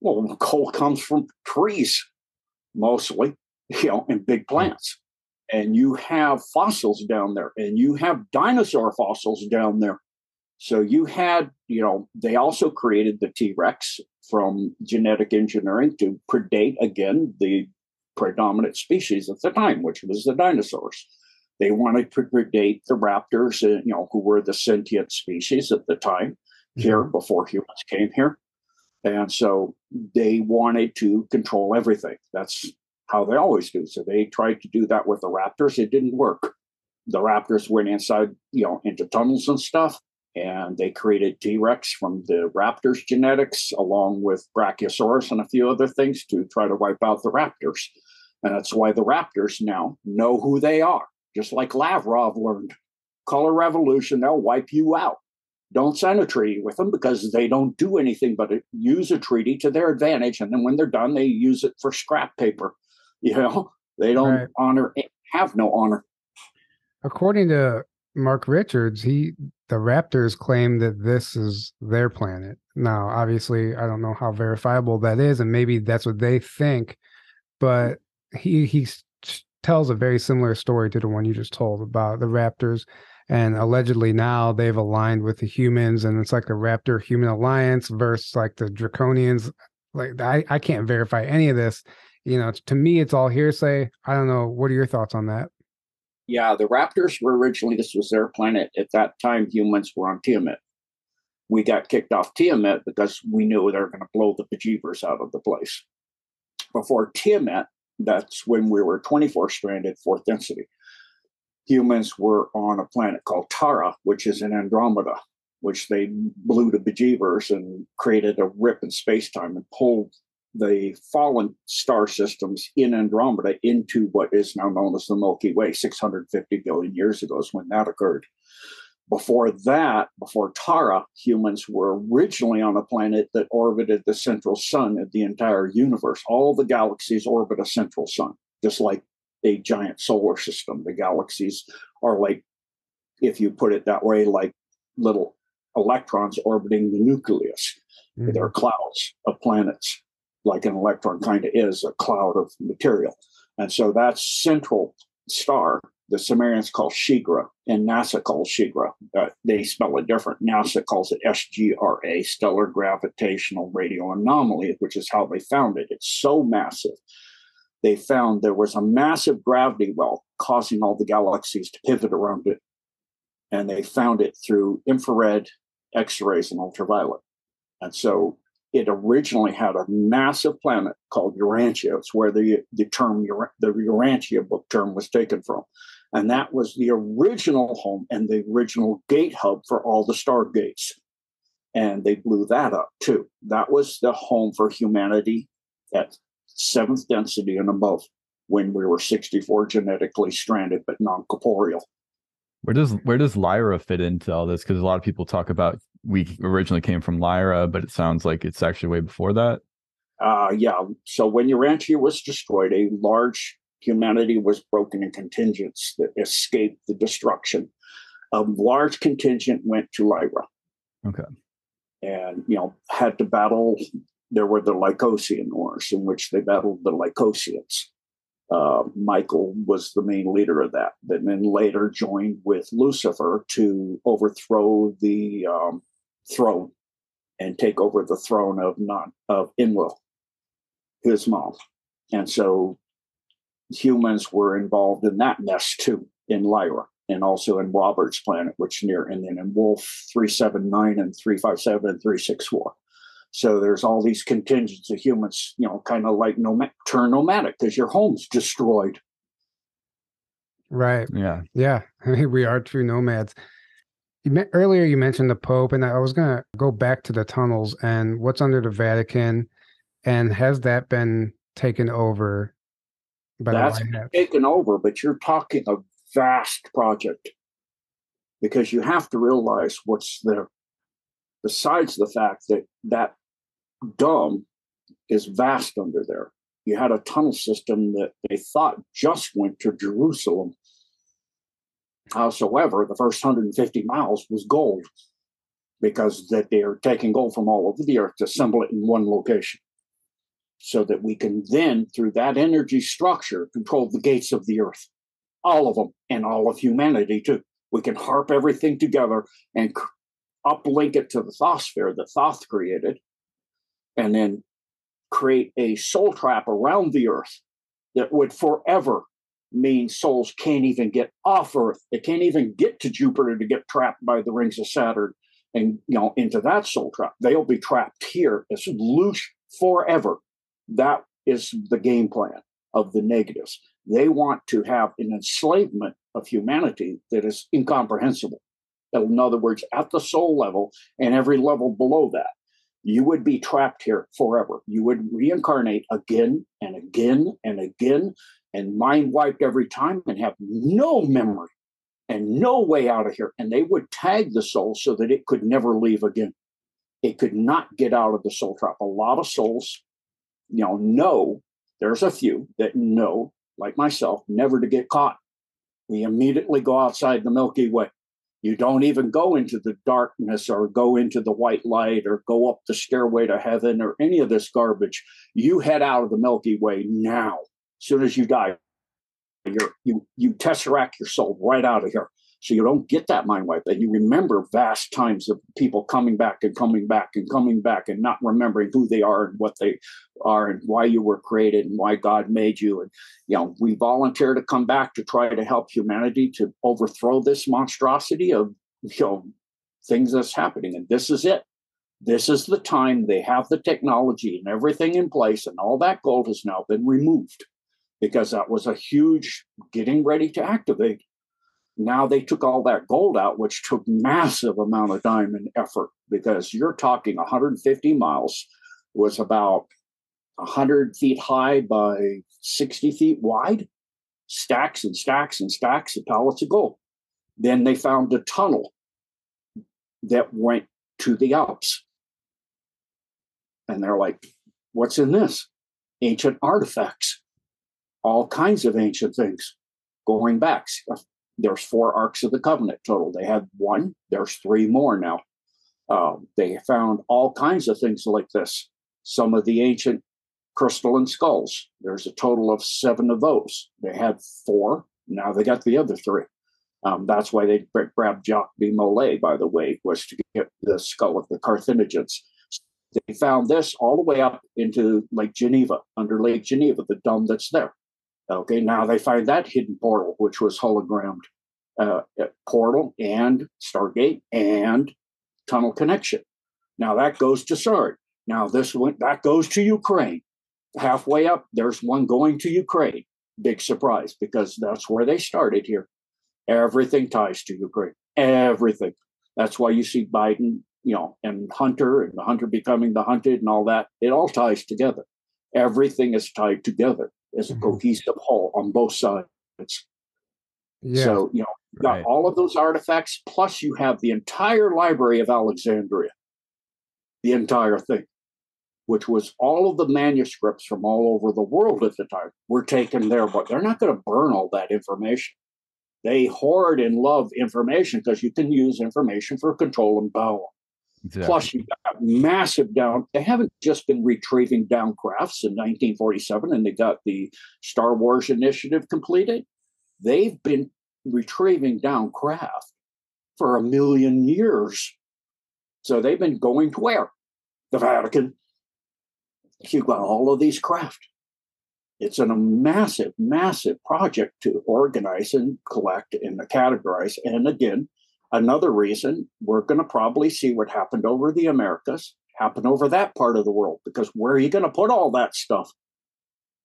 Well, [LAUGHS] coal comes from trees mostly, [LAUGHS] you know, and big hmm. plants. And you have fossils down there, and you have dinosaur fossils down there. So you had, you know, they also created the T Rex from genetic engineering to predate again the predominant species at the time, which was the dinosaurs. They wanted to predate the raptors, uh, you know, who were the sentient species at the time mm-hmm. here before humans came here. And so they wanted to control everything. That's how they always do. So they tried to do that with the raptors. It didn't work. The raptors went inside, you know, into tunnels and stuff. And they created T Rex from the raptors genetics, along with Brachiosaurus and a few other things to try to wipe out the raptors. And that's why the raptors now know who they are just like Lavrov learned. Color revolution, they'll wipe you out. Don't sign a treaty with them because they don't do anything but uh, use a treaty to their advantage. And then when they're done, they use it for scrap paper. [LAUGHS] You know, they don't right. honor, eh, have no honor. According to Mark Richards, he the Raptors claim that this is their planet. Now, obviously, I don't know how verifiable that is, and maybe that's what they think. But he he's tells a very similar story to the one you just told about the raptors and allegedly now they've aligned with the humans and it's like a raptor human alliance versus like the draconians like I, I can't verify any of this you know to me it's all hearsay i don't know what are your thoughts on that? Yeah the raptors were originally this was their planet at that time humans were on tiamat. We got kicked off tiamat because we knew they were going to blow the bejeebers out of the place. Before tiamat that's when we were 24 stranded, fourth density. Humans were on a planet called Tara, which is in Andromeda, which they blew to bejeebers and created a rip in space time and pulled the fallen star systems in Andromeda into what is now known as the Milky Way. 650 billion years ago is when that occurred. Before that, before Tara, humans were originally on a planet that orbited the central sun of the entire universe. All the galaxies orbit a central sun, just like a giant solar system. The galaxies are like, if you put it that way, like little electrons orbiting the nucleus. Mm-hmm. They're clouds of planets, like an electron kind of is a cloud of material. And so that central star, the Sumerians call Shigra and NASA calls Shigra. Uh, they spell it different. NASA calls it SGRA, Stellar Gravitational Radio Anomaly, which is how they found it. It's so massive. They found there was a massive gravity well causing all the galaxies to pivot around it. And they found it through infrared, X rays, and ultraviolet. And so it originally had a massive planet called Urantia. It's where the, the term, the Urantia book term was taken from. And that was the original home and the original gate hub for all the stargates. And they blew that up too. That was the home for humanity at seventh density and above when we were 64 genetically stranded but non-corporeal. Where does where does Lyra fit into all this? Because a lot of people talk about we originally came from Lyra, but it sounds like it's actually way before that. Uh, yeah. So when Urantia was destroyed, a large humanity was broken in contingents that escaped the destruction. A large contingent went to Lyra. Okay. And, you know, had to battle. There were the Lycosian Wars in which they battled the Lycosians. Uh, Michael was the main leader of that, that then later joined with Lucifer to overthrow the um, throne and take over the throne of not of Enlil, his mom. And so humans were involved in that mess too in Lyra and also in Robert's planet, which near and then in Wolf 379 and 357 and 364. So there's all these contingents of humans, you know, kind of like nomad, turn nomadic because your home's destroyed. Right. Yeah. Yeah. [LAUGHS] I mean, we are true nomads. You earlier you mentioned the Pope, and I was going to go back to the tunnels and what's under the Vatican, and has that been taken over? By That's taken over, but you're talking a vast project because you have to realize what's there. Besides the fact that that dome is vast under there. You had a tunnel system that they thought just went to Jerusalem. Howsoever, the first 150 miles was gold because that they are taking gold from all over the earth to assemble it in one location so that we can then through that energy structure control the gates of the earth. All of them and all of humanity too. We can harp everything together and uplink it to the Thosphere that thoth created and then create a soul trap around the earth that would forever mean souls can't even get off earth they can't even get to jupiter to get trapped by the rings of saturn and you know into that soul trap. They'll be trapped here as loose forever that is the game plan of the negatives they want to have an enslavement of humanity that is incomprehensible in other words at the soul level and every level below that you would be trapped here forever. You would reincarnate again and again and again and mind wiped every time and have no memory and no way out of here. And they would tag the soul so that it could never leave again. It could not get out of the soul trap. A lot of souls, you know, know there's a few that know, like myself, never to get caught. We immediately go outside the Milky Way. You don't even go into the darkness or go into the white light or go up the stairway to heaven or any of this garbage. You head out of the Milky Way now. As soon as you die, you you tesseract your soul right out of here. So you don't get that mind wipe. And you remember vast times of people coming back and coming back and coming back and not remembering who they are and what they are and why you were created and why God made you. And, you know, we volunteer to come back to try to help humanity to overthrow this monstrosity of, you know, things that's happening. And this is it. This is the time they have the technology and everything in place, and all that gold has now been removed because that was a huge getting ready to activate now they took all that gold out which took massive amount of time and effort because you're talking 150 miles was about 100 feet high by 60 feet wide? Stacks and stacks and stacks of pallets of gold. Then they found a tunnel that went to the alps. And they're like what's in this? Ancient artifacts. All kinds of ancient things. Going back there's four arks of the covenant total. They had one. There's three more now. Uh, they found all kinds of things like this. Some of the ancient crystalline skulls. There's a total of seven of those. They had four. Now they got the other three. Um, that's why they grabbed Jacques de Molay, by the way, was to get the skull of the Carthaginians. They found this all the way up into Lake Geneva, under Lake Geneva, the dome that's there. Okay, now they find that hidden portal, which was hologrammed uh, portal and Stargate and tunnel connection. Now that goes to Sard. Now this one that goes to Ukraine. Halfway up, there's one going to Ukraine. Big surprise because that's where they started here. Everything ties to Ukraine. Everything. That's why you see Biden, you know, and Hunter and the Hunter becoming the hunted and all that. It all ties together. Everything is tied together as a mm-hmm. cohesive whole on both sides. Yeah. So, you know, you got right. all of those artifacts, plus you have the entire library of Alexandria, the entire thing, which was all of the manuscripts from all over the world at the time were taken there, but they're not going to burn all that information. They hoard and love information because you can use information for control and power. Exactly. Plus, you've got massive down. They haven't just been retrieving down crafts in 1947 and they got the Star Wars initiative completed. They've been retrieving down craft for a million years. So they've been going to where? The Vatican. You've got all of these craft. It's a massive, massive project to organize and collect and categorize. And again, another reason we're going to probably see what happened over the Americas happen over that part of the world because where are you going to put all that stuff?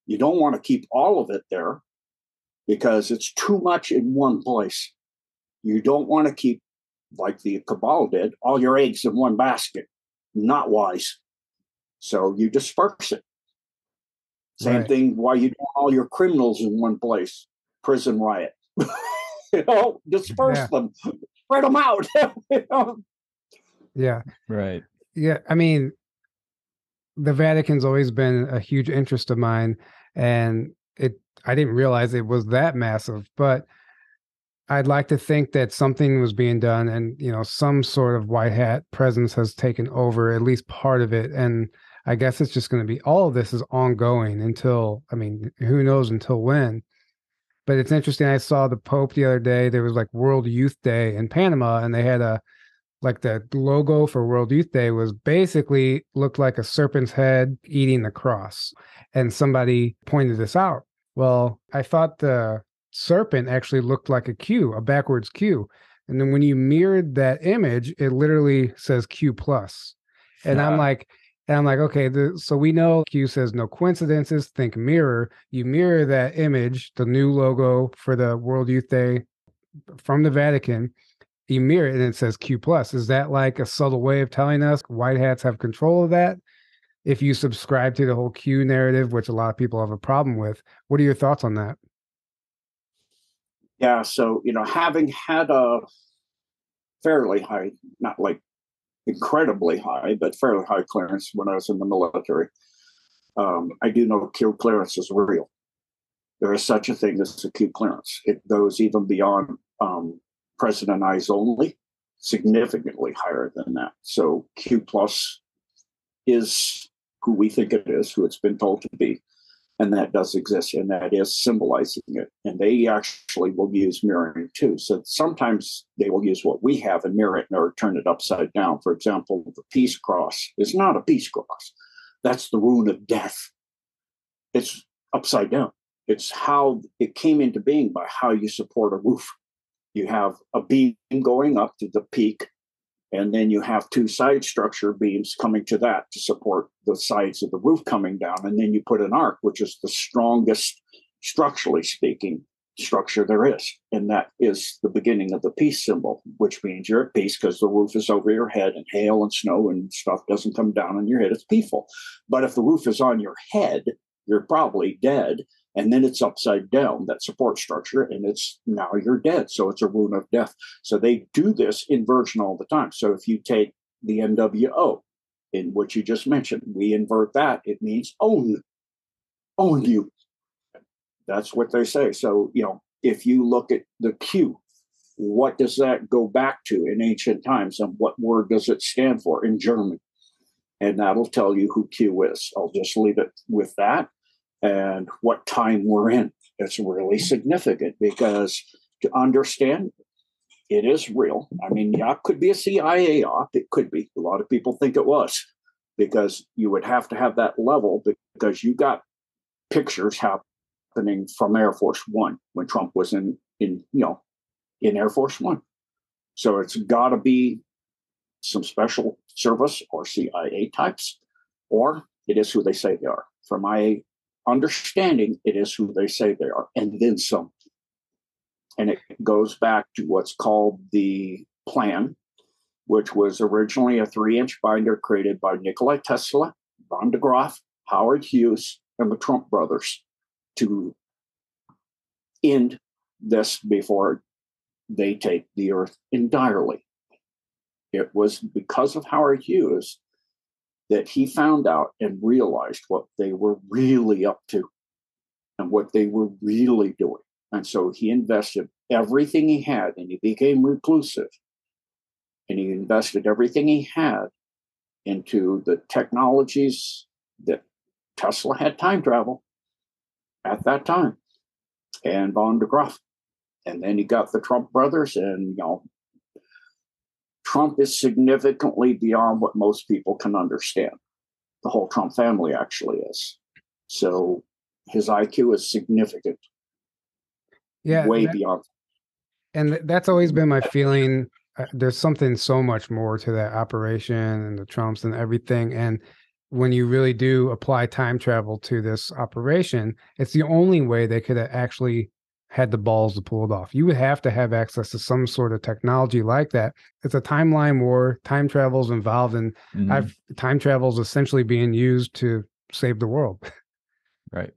You don't want to keep all of it there because it's too much in one place. You don't want to keep, like the Cabal did, all your eggs in one basket. Not wise. So you disperse it. Same right. thing why you don't all your criminals in one place. Prison riot. [LAUGHS] you know, disperse yeah. them, spread them out. [LAUGHS] you know? Yeah. Right. Yeah. I mean, the Vatican's always been a huge interest of mine. And it I didn't realize it was that massive, but I'd like to think that something was being done and you know some sort of white hat presence has taken over at least part of it and I guess it's just going to be all of this is ongoing until I mean who knows until when but it's interesting I saw the pope the other day there was like World Youth Day in Panama and they had a like the logo for World Youth Day was basically looked like a serpent's head eating the cross and somebody pointed this out well, I thought the serpent actually looked like a Q, a backwards Q. And then when you mirrored that image, it literally says Q plus. And yeah. I'm like, and I'm like, okay, the, so we know Q says no coincidences, think mirror. You mirror that image, the new logo for the World Youth Day from the Vatican, you mirror it and it says Q plus. Is that like a subtle way of telling us white hats have control of that? if you subscribe to the whole Q narrative, which a lot of people have a problem with. What are your thoughts on that? Yeah, so you know, having had a fairly high, not like incredibly high, but fairly high clearance when I was in the military, um, I do know Q clearance is real. There is such a thing as a Q clearance. It goes even beyond um, president eyes only, significantly higher than that. So Q plus is who we think it is, who it's been told to be. And that does exist, and that is symbolizing it. And they actually will use mirroring too. So sometimes they will use what we have and mirror it or turn it upside down. For example, the peace cross is not a peace cross, that's the rune of death. It's upside down. It's how it came into being by how you support a roof. You have a beam going up to the peak and then you have two side structure beams coming to that to support the sides of the roof coming down. And then you put an arc, which is the strongest, structurally speaking, structure there is. And that is the beginning of the peace symbol, which means you're at peace because the roof is over your head and hail and snow and stuff doesn't come down on your head. It's peaceful. But if the roof is on your head, you're probably dead and then it's upside down that support structure and it's now you're dead. So it's a rune of death. So they do this inversion all the time. So if you take the nwo in what you just mentioned we invert that it means own own you. That's what they say. So you know if you look at the q what does that go back to in ancient times and what word does it stand for in German? And that'll tell you who Q is. I'll just leave it with that and what time we're in. It's really significant because to understand it is real. I mean, yeah, it could be a CIA op. It could be. A lot of people think it was because you would have to have that level because you got pictures happening from Air Force One when Trump was in in you know in Air Force One. So it's got to be some special service or CIA types, or it is who they say they are. From my understanding, it is who they say they are, and then some. And it goes back to what's called the plan, which was originally a three inch binder created by Nikola Tesla, von de Graaff, Howard Hughes, and the Trump brothers to end this before they take the earth entirely. It was because of Howard Hughes that he found out and realized what they were really up to and what they were really doing. And so he invested everything he had and he became reclusive. And he invested everything he had into the technologies that Tesla had time travel at that time and von de Graaff. And then he got the Trump brothers, and you know, Trump is significantly beyond what most people can understand. The whole Trump family actually is. So his IQ is significant. Yeah. Way that, beyond. And that's always been my feeling. Uh, there's something so much more to that operation and the Trumps and everything. And when you really do apply time travel to this operation, it's the only way they could actually had the balls to pull it off. You would have to have access to some sort of technology like that. It's a timeline war. Time travel is involved, and mm-hmm. I've time travel is essentially being used to save the world. [LAUGHS] Right.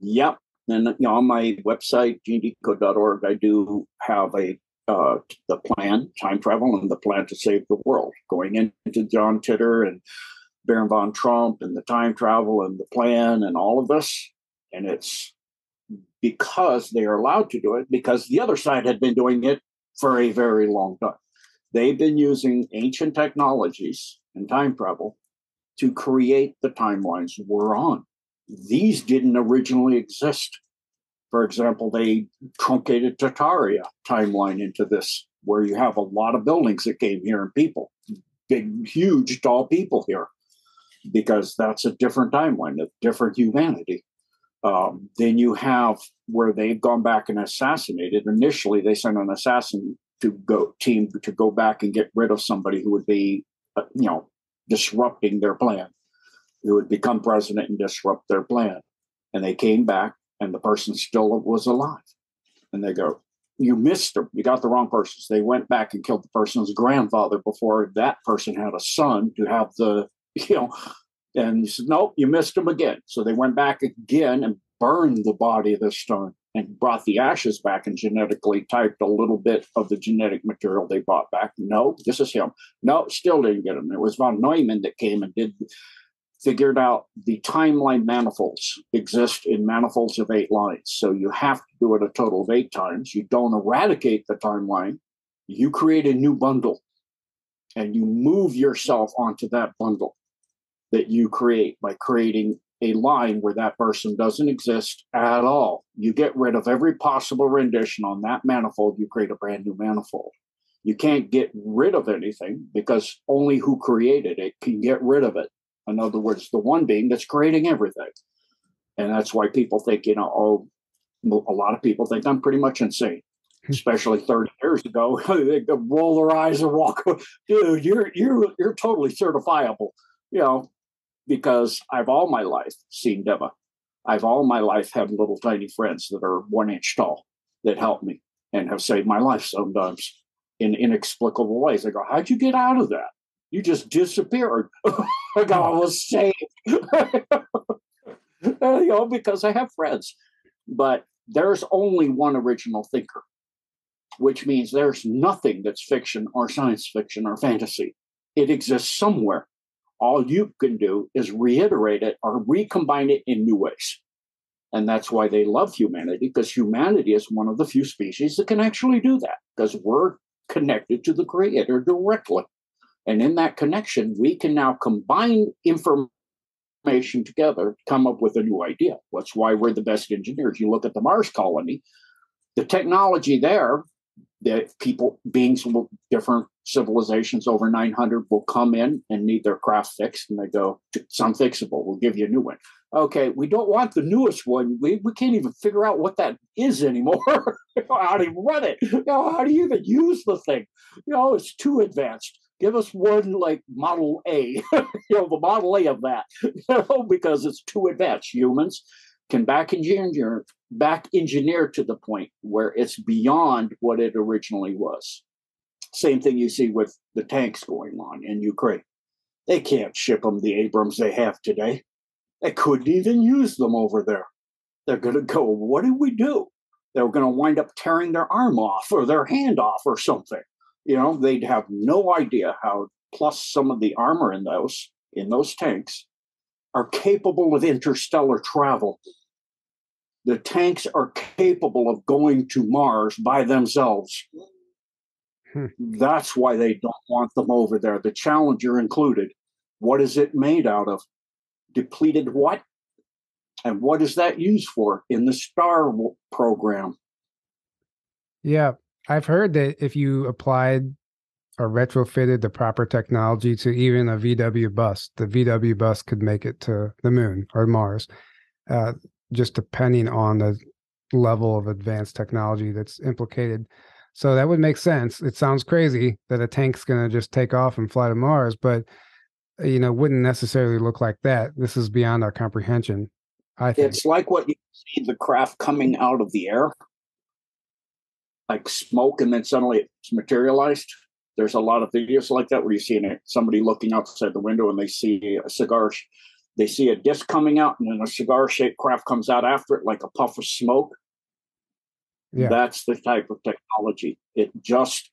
Yep. And you know, on my website, genedecode.org, I do have a uh, the plan, time travel, and the plan to save the world, going into John Titor and Baron von Trump and the time travel and the plan and all of this. And it's because they are allowed to do it because the other side had been doing it for a very long time. They've been using ancient technologies and time travel to create the timelines we're on. These didn't originally exist. For example, they truncated Tartaria timeline into this, where you have a lot of buildings that came here and people, big, huge, tall people here because that's a different timeline, a different humanity. Um, then you have where they've gone back and assassinated. Initially, they sent an assassin to go team to go back and get rid of somebody who would be, uh, you know, disrupting their plan, who would become president and disrupt their plan. And they came back, and the person still was alive. And they go, "You missed them. You got the wrong person." So they went back and killed the person's grandfather before that person had a son to have the [LAUGHS] you know, and he said, nope, you missed him again. So they went back again and burned the body of the stone and brought the ashes back and genetically typed a little bit of the genetic material they brought back. No, this is him. No, still didn't get him. It was von Neumann that came and did figured out the timeline manifolds exist in manifolds of eight lines. So you have to do it a total of eight times. You don't eradicate the timeline. You create a new bundle and you move yourself onto that bundle that you create by creating a line where that person doesn't exist at all. You get rid of every possible rendition on that manifold, you create a brand new manifold. You can't get rid of anything because only who created it can get rid of it. In other words, the one being that's creating everything. And that's why people think, you know, oh, a lot of people think I'm pretty much insane, hmm. especially 30 years ago. they [LAUGHS] roll their eyes and walk, [LAUGHS] dude, you're you're you're totally certifiable. You know, because I've all my life seen Deva. I've all my life had little tiny friends that are one inch tall that help me and have saved my life sometimes in inexplicable ways. I go, How'd you get out of that? You just disappeared. [LAUGHS] I go, I was saved. [LAUGHS] you know, because I have friends. But there's only one original thinker, which means there's nothing that's fiction or science fiction or fantasy. It exists somewhere all you can do is reiterate it or recombine it in new ways. And that's why they love humanity, because humanity is one of the few species that can actually do that, because we're connected to the Creator directly. And in that connection, we can now combine information together to come up with a new idea. That's why we're the best engineers. You look at the Mars colony, the technology there that people, beings, different civilizations over 900 will come in and need their craft fixed, and they go, it's unfixable. We'll give you a new one. Okay, we don't want the newest one. We, we can't even figure out what that is anymore. [LAUGHS] how to run it? You know, how do you even use the thing? You know, it's too advanced. Give us one like Model A, [LAUGHS] you know, the Model A of that, [LAUGHS] you know, because it's too advanced. Humans can back engineer back engineer to the point where it's beyond what it originally was. Same thing you see with the tanks going on in Ukraine. They can't ship them the Abrams they have today. They couldn't even use them over there. They're going to go, what did we do? They're going to wind up tearing their arm off or their hand off or something. You know, they'd have no idea how, plus some of the armor in those, in those tanks, are capable of interstellar travel the tanks are capable of going to Mars by themselves. Hmm. That's why they don't want them over there. The Challenger included. What is it made out of? Depleted what? And what is that used for in the STAR program? Yeah, I've heard that if you applied or retrofitted the proper technology to even a VW bus, the VW bus could make it to the moon or Mars. Uh, just depending on the level of advanced technology that's implicated. So that would make sense. It sounds crazy that a tank's going to just take off and fly to Mars, but uh, you know, wouldn't necessarily look like that. This is beyond our comprehension. I think it's like what you see the craft coming out of the air, like smoke, and then suddenly it's materialized. There's a lot of videos like that where you see somebody looking outside the window and they see a cigar they see a disc coming out, and then a cigar shaped craft comes out after it, like a puff of smoke. Yeah. That's the type of technology. It just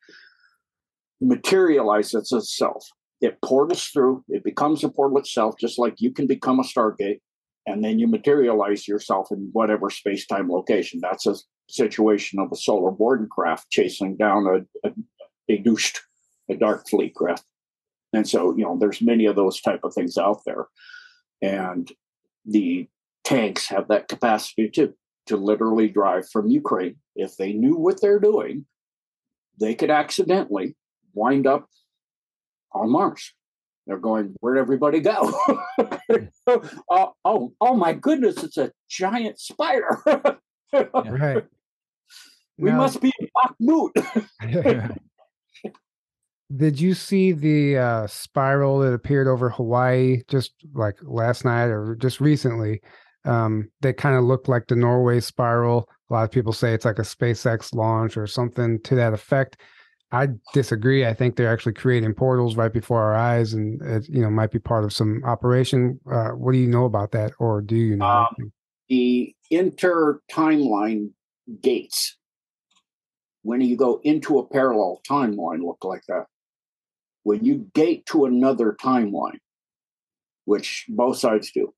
materializes itself. It portals through, it becomes a portal itself, just like you can become a Stargate, and then you materialize yourself in whatever space time location. That's a situation of a Solar Warden craft chasing down a, a, a douched, a dark fleet craft. And so, you know, there's many of those type of things out there. And the tanks have that capacity too, to literally drive from Ukraine. If they knew what they're doing, they could accidentally wind up on Mars. They're going, where'd everybody go? [LAUGHS] oh, oh, oh my goodness, it's a giant spider. [LAUGHS] right. We now, must be in Bakhmut. [LAUGHS] Did you see the uh, spiral that appeared over Hawaii just like last night or just recently? Um, that kind of looked like the Norway spiral. A lot of people say it's like a SpaceX launch or something to that effect. I disagree. I think they're actually creating portals right before our eyes, and it you know might be part of some operation. Uh, what do you know about that, or do you know? Um, the inter timeline gates when you go into a parallel timeline look like that when you gate to another timeline, which both sides do,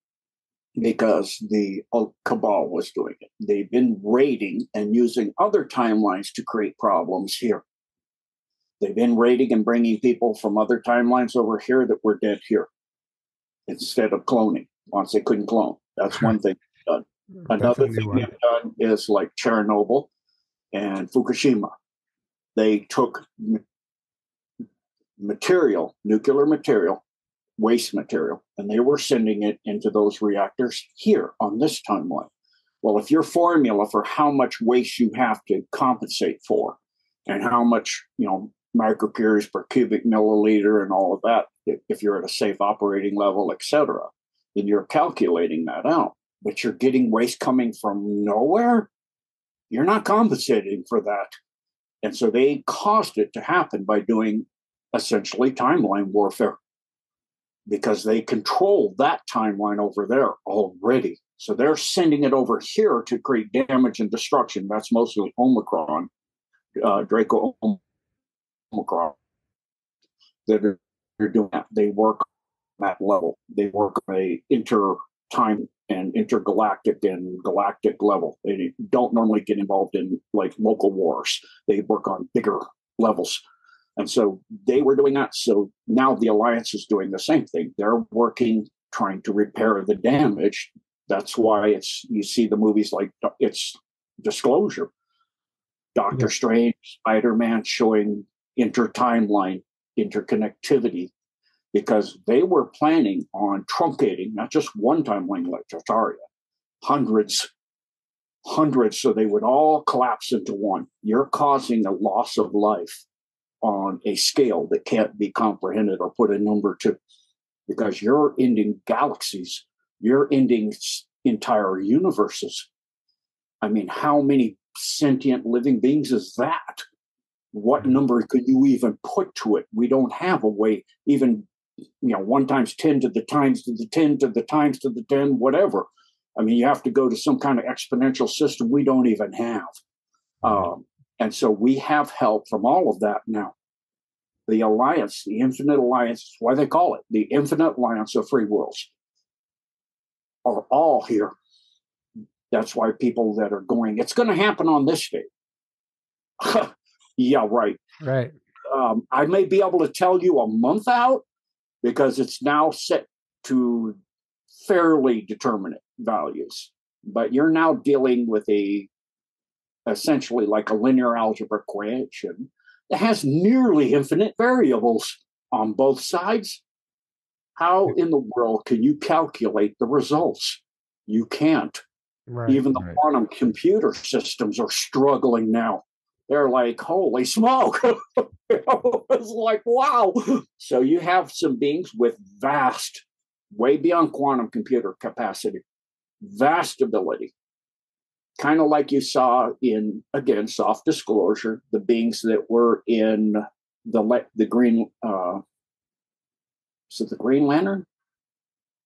because the oh, cabal was doing it. They've been raiding and using other timelines to create problems here. They've been raiding and bringing people from other timelines over here that were dead here instead of cloning once they couldn't clone. That's one thing done. Hmm. Another thing they've done is like Chernobyl and Fukushima. They took material, nuclear material, waste material, and they were sending it into those reactors here on this timeline. Well, if your formula for how much waste you have to compensate for and how much, you know, microcuries per cubic milliliter and all of that, if you're at a safe operating level, et cetera, then you're calculating that out. But you're getting waste coming from nowhere. You're not compensating for that. And so they caused it to happen by doing essentially timeline warfare because they control that timeline over there already. So they're sending it over here to create damage and destruction. That's mostly Omicron, uh, Draco Omicron. That are, doing that. They work that level. They work a inter time and intergalactic and galactic level. They don't normally get involved in like local wars. They work on bigger levels. And so they were doing that. So now the Alliance is doing the same thing. They're working, trying to repair the damage. That's why it's you see the movies like it's disclosure. Doctor yeah. Strange, Spider Man showing inter timeline interconnectivity because they were planning on truncating not just one timeline like Tartaria, hundreds, hundreds, so they would all collapse into one. You're causing a loss of life on a scale that can't be comprehended or put a number to because you're ending galaxies, you're ending entire universes. I mean, how many sentient living beings is that? What mm-hmm. number could you even put to it? We don't have a way, even you know, one times 10 to the times to the 10 to the times to the 10, whatever. I mean, you have to go to some kind of exponential system we don't even have. Mm-hmm. Um, and so we have help from all of that now. The Alliance, the Infinite Alliance, is why they call it the Infinite Alliance of Free Worlds, are all here. That's why people that are going, it's going to happen on this day. [LAUGHS] yeah, right. Right. Um, I may be able to tell you a month out because it's now set to fairly determinate values. But you're now dealing with a essentially like a linear algebra equation that has nearly infinite variables on both sides. How in the world can you calculate the results? You can't. Right, Even the right. quantum computer systems are struggling now. They're like, holy smoke. [LAUGHS] it's like, wow. So you have some beings with vast, way beyond quantum computer capacity, vast ability kind of like you saw in again soft disclosure the beings that were in the the green uh it the green lantern?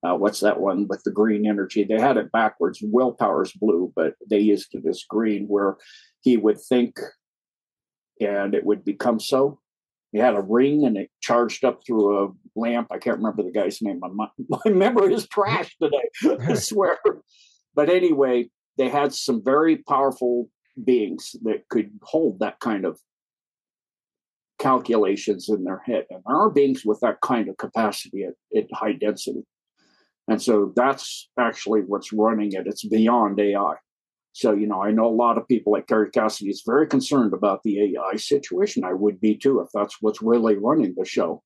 Uh, what's that one with the green energy? They had it backwards. Willpower's blue but they used it as green where he would think and it would become so. He had a ring and it charged up through a lamp. I can't remember the guy's name. My, [LAUGHS] my memory is trash today i [LAUGHS] swear. But anyway they had some very powerful beings that could hold that kind of calculations in their head. And there are beings with that kind of capacity at, at high density. And so that's actually what's running it. It's beyond AI. So, you know, I know a lot of people like Kerry Cassidy is very concerned about the AI situation. I would be too if that's what's really running the show.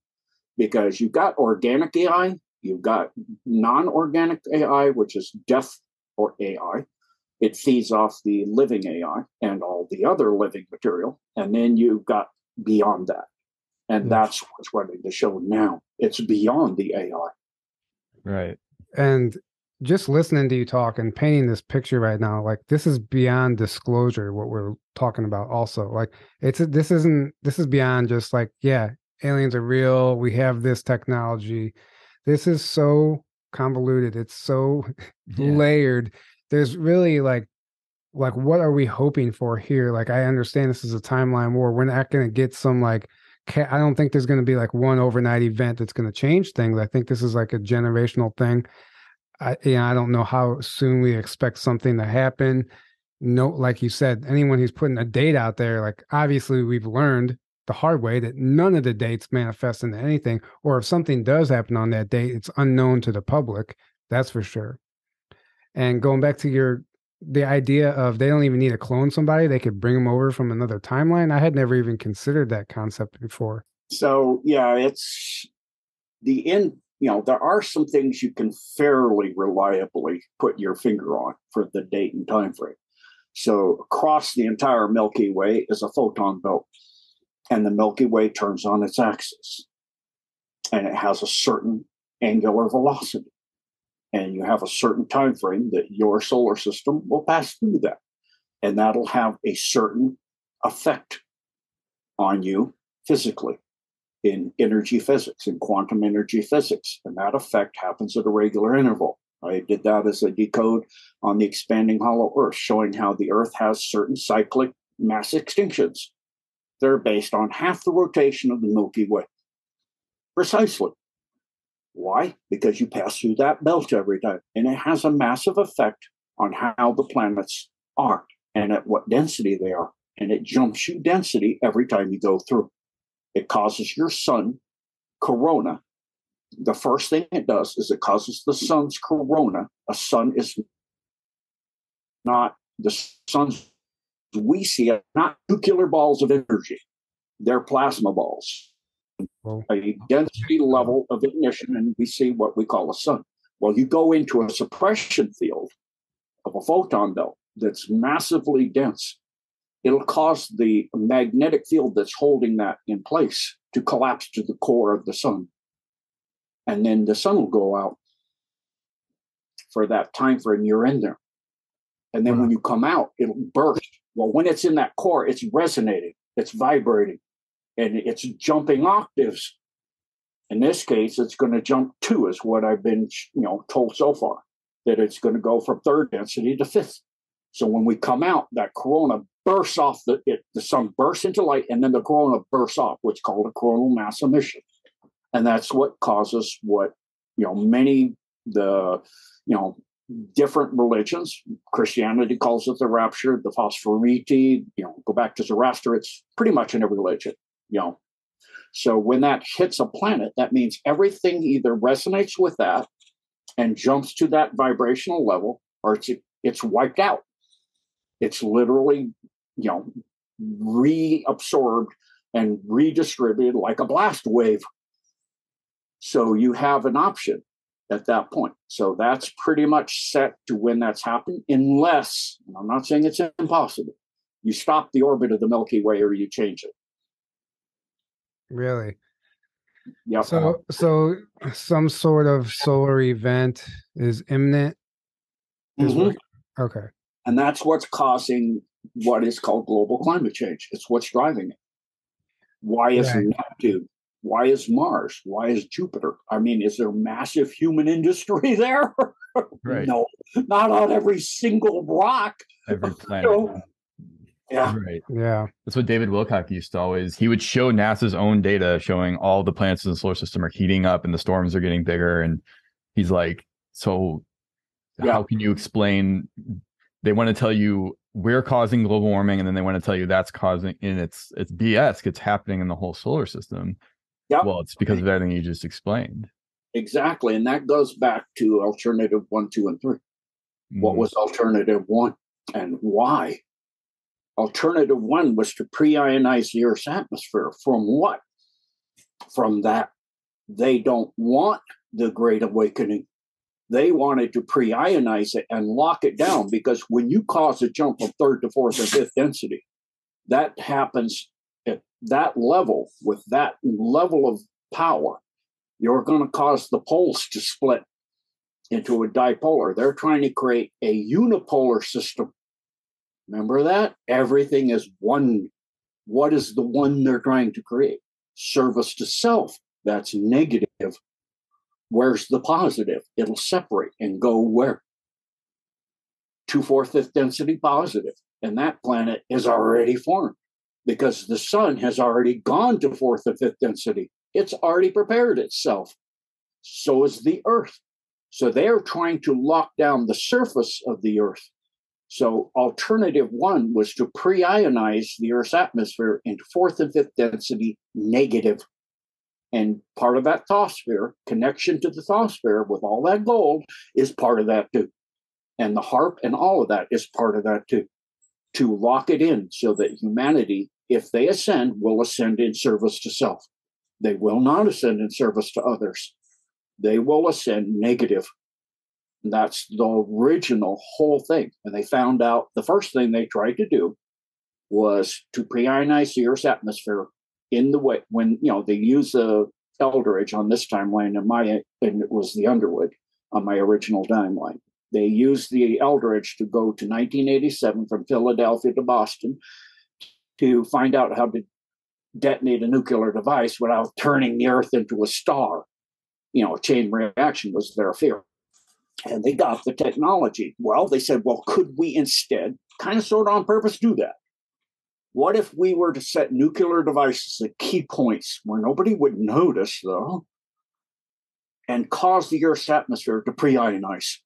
Because you've got organic AI, you've got non organic AI, which is death or AI, it feeds off the living AI and all the other living material. And then you've got beyond that. And mm. that's what's running the show now. It's beyond the AI. Right. And just listening to you talk and painting this picture right now, like this is beyond disclosure, what we're talking about also. Like it's this isn't this is beyond just like, yeah, aliens are real. We have this technology. This is so convoluted. It's so yeah. layered there's really like like what are we hoping for here? Like i understand this is a timeline war we're not going to get some like i don't think there's going to be like one overnight event that's going to change things i think this is like a generational thing. I you know, i don't know how soon we expect something to happen. No like you said anyone who's putting a date out there like obviously we've learned the hard way that none of the dates manifest into anything or if something does happen on that date it's unknown to the public that's for sure and going back to your the idea of they don't even need to clone somebody, they could bring them over from another timeline. I had never even considered that concept before. So yeah, it's the end. You know, there are some things you can fairly reliably put your finger on for the date and time frame. So across the entire Milky Way is a photon belt, and the Milky Way turns on its axis, and it has a certain angular velocity and you have a certain time frame that your solar system will pass through that. And that'll have a certain effect on you physically in energy physics in quantum energy physics. And that effect happens at a regular interval. I did that as a decode on the expanding hollow earth showing how the earth has certain cyclic mass extinctions. They're based on half the rotation of the milky way. Precisely Why? Because you pass through that belt every time. And it has a massive effect on how the planets are and at what density they are. And it jumps you density every time you go through. It causes your sun corona. The first thing it does is it causes the sun's corona. A sun is not the sun's we see are not nuclear balls of energy. They're plasma balls. A density level of ignition, and we see what we call a sun. Well, you go into a suppression field of a photon belt that's massively dense. It'll cause the magnetic field that's holding that in place to collapse to the core of the sun. And then the sun will go out for that time frame you're in there. And then when uh-huh. you come out, it'll burst. Well, when it's in that core, it's resonating, it's vibrating, and it's jumping octaves. In this case, it's going to jump two, is what I've been, you know, told so far. That it's going to go from third density to fifth. So when we come out, that corona bursts off the it, the sun bursts into light, and then the corona bursts off, what's called a coronal mass emission, and that's what causes what you know many the you know different religions. Christianity calls it the rapture, the phosphorite, you know, go back to Zoroaster, it's pretty much in every religion, you know. So when that hits a planet, that means everything either resonates with that and jumps to that vibrational level, or it's it's wiped out. It's literally, you know, reabsorbed and redistributed like a blast wave. So you have an option at that point. So that's pretty much set to when that's happening, unless, and I'm not saying it's impossible, you stop the orbit of the Milky Way or you change it. Really? Yeah. So, so [CLEARS THROAT] some sort of solar event is imminent. Is Mhm. what- okay. And that's what's causing what is called global climate change. It's what's driving it. Why is Right. Neptune? Why is Mars? Why is Jupiter? I mean, is there massive human [LAUGHS] industry there? Right. No, not on every single rock. Every [LAUGHS] planet. know, Yeah. Right. Yeah. That's what David Wilcock used to always. He would show NASA's own data showing all the planets in the solar system are heating up and the storms are getting bigger. And he's like, so Yeah. how can you explain? They want to tell you we're causing global warming, and then they want to tell you that's causing, and it's it's BS. It's happening in the whole solar system. Yep. Well, it's because of everything you just explained. Exactly. And that goes back to alternative one, two, and three. What Mhm. was alternative one and why? Alternative one was to pre ionize the Earth's atmosphere. From what? From that they don't want the Great Awakening. They wanted to pre ionize it and lock it down because when you cause a jump from third to fourth or fifth density, that happens at that level with that level of power. You're going to cause the poles to split into a dipolar. They're trying to create a unipolar system. Remember that? Everything is one. What is the one they're trying to create? Service to self. That's negative. Where's the positive? It'll separate and go where? To fourth, fifth density positive. And that planet is already formed because the sun has already gone to fourth and fifth density. It's already prepared itself. So is the Earth. So they're trying to lock down the surface of the Earth. So alternative one was to pre-ionize the Earth's atmosphere into fourth and fifth density negative. And part of that thosphere, connection to the thosphere with all that gold, is part of that too. And the HAARP and all of that is part of that too. To lock it in so that humanity, if they ascend, will ascend in service to self. They will not ascend in service to others they will ascend negative. And that's the original whole thing. And they found out the first thing they tried to do was to pre-ionize the Earth's atmosphere in the way when you know they use the Eldridge on this timeline and my and it was the Underwood on my original timeline. They used the Eldridge to go to 1987 from Philadelphia to Boston to find out how to detonate a nuclear device without turning the Earth into a star you know, a chain reaction was their fear. And they got the technology. Well, they said, well, could we instead, kind of sort of on purpose, do that? What if we were to set nuclear devices at key points where nobody would notice, though, and cause the Earth's atmosphere to pre ionize.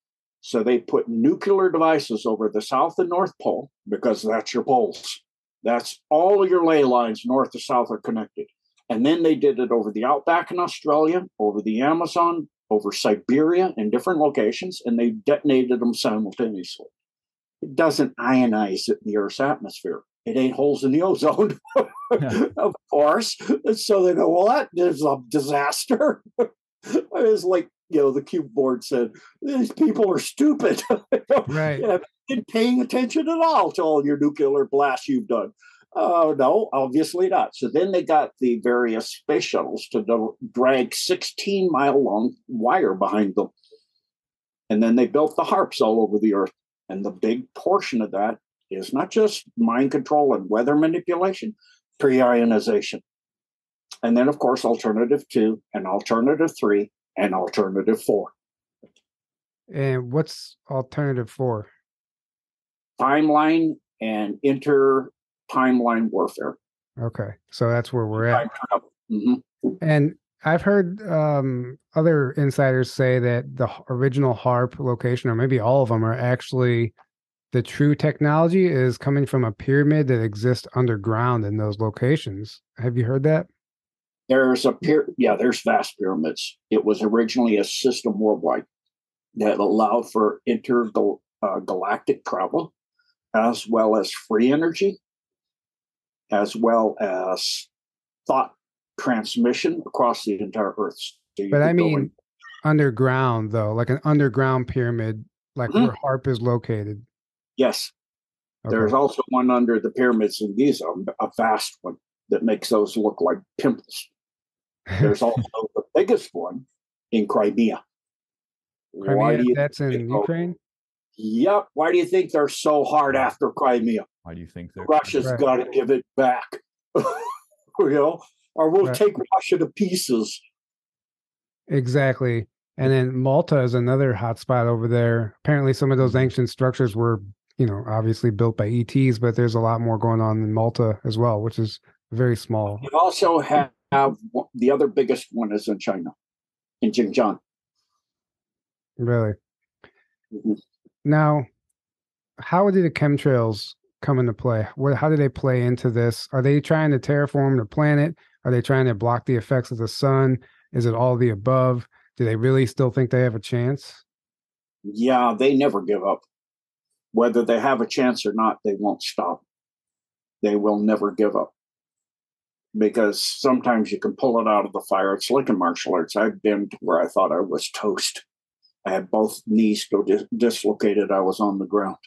So they put nuclear devices over the South and North Pole because that's your poles. That's all your ley lines, north to south, are connected. And then they did it over the outback in Australia, over the Amazon, over Siberia in different locations, and they detonated them simultaneously. It doesn't ionize the Earth's atmosphere. It ain't holes in the ozone, yeah. [LAUGHS] of course. So they go, well, that is a disaster. [LAUGHS] it's like, you know, the cube board said, these people are stupid. right. [LAUGHS] You know, paying attention at all to all your nuclear blasts you've done. Oh, no, obviously not. So then they got the various space shuttles to do- drag 16 mile long wire behind them. And then they built the HAARPs all over the Earth. And the big portion of that is not just mind control and weather manipulation, pre ionization. And then, of course, alternative two and alternative three and alternative four. And what's alternative four? Timeline and inter timeline warfare. Okay, so that's where we're at. Mm-hmm. And I've heard um, other insiders say that the original HAARP location, or maybe all of them, are actually the true technology is coming from a pyramid that exists underground in those locations. Have you heard that? There's a pyramid. yeah, there's vast pyramids. It was originally a system worldwide that allowed for intergalactic uh, travel, as well as free energy as well as thought transmission across the entire Earth. So but I mean, underground though, like an underground pyramid, like mm-hmm. where HAARP is located. Yes. Okay. There's also one under the pyramids in Giza, a vast one that makes those look like pimples. There's [LAUGHS] also the biggest one in Crimea. Crimea that's in Ukraine? Yep. Why do you think they're so hard after Crimea? Why do you think that Russia's right. got to give it back? [LAUGHS] you know, or we'll right. take Russia to pieces. Exactly. And then Malta is another hotspot over there. Apparently, some of those ancient structures were, you know, obviously built by ETs, but there's a lot more going on in Malta as well, which is very small. You also have the other biggest one is in China, in Xinjiang. Really? Mm-hmm. Now, how did the chemtrails come into play? What, how do they play into this? Are they trying to terraform the planet? Are they trying to block the effects of the sun? Is it all the above? Do they really still think they have a chance? Yeah, they never give up. Whether they have a chance or not, they won't stop. They will never give up. Because sometimes you can pull it out of the fire. It's like in martial arts. I've been to where I thought I was toast. I had both knees go dis- dislocated. I was on the ground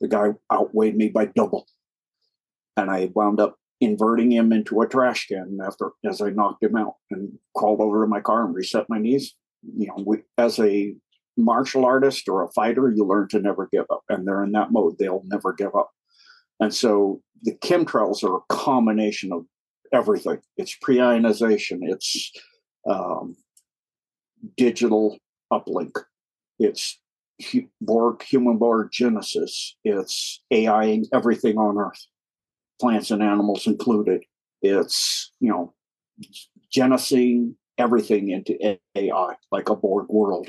the guy outweighed me by double. And I wound up inverting him into a trash can after as I knocked him out and crawled over to my car and reset my knees. You know, we, as a martial artist or a fighter, you learn to never give up. And they're in that mode. They'll never give up. And so the chemtrails are a combination of everything. It's pre-ionization. It's um, digital uplink. It's Borg, human Borg genesis. It's AIing everything on Earth, plants and animals included. It's, you know, genesing everything into AI, like a Borg world,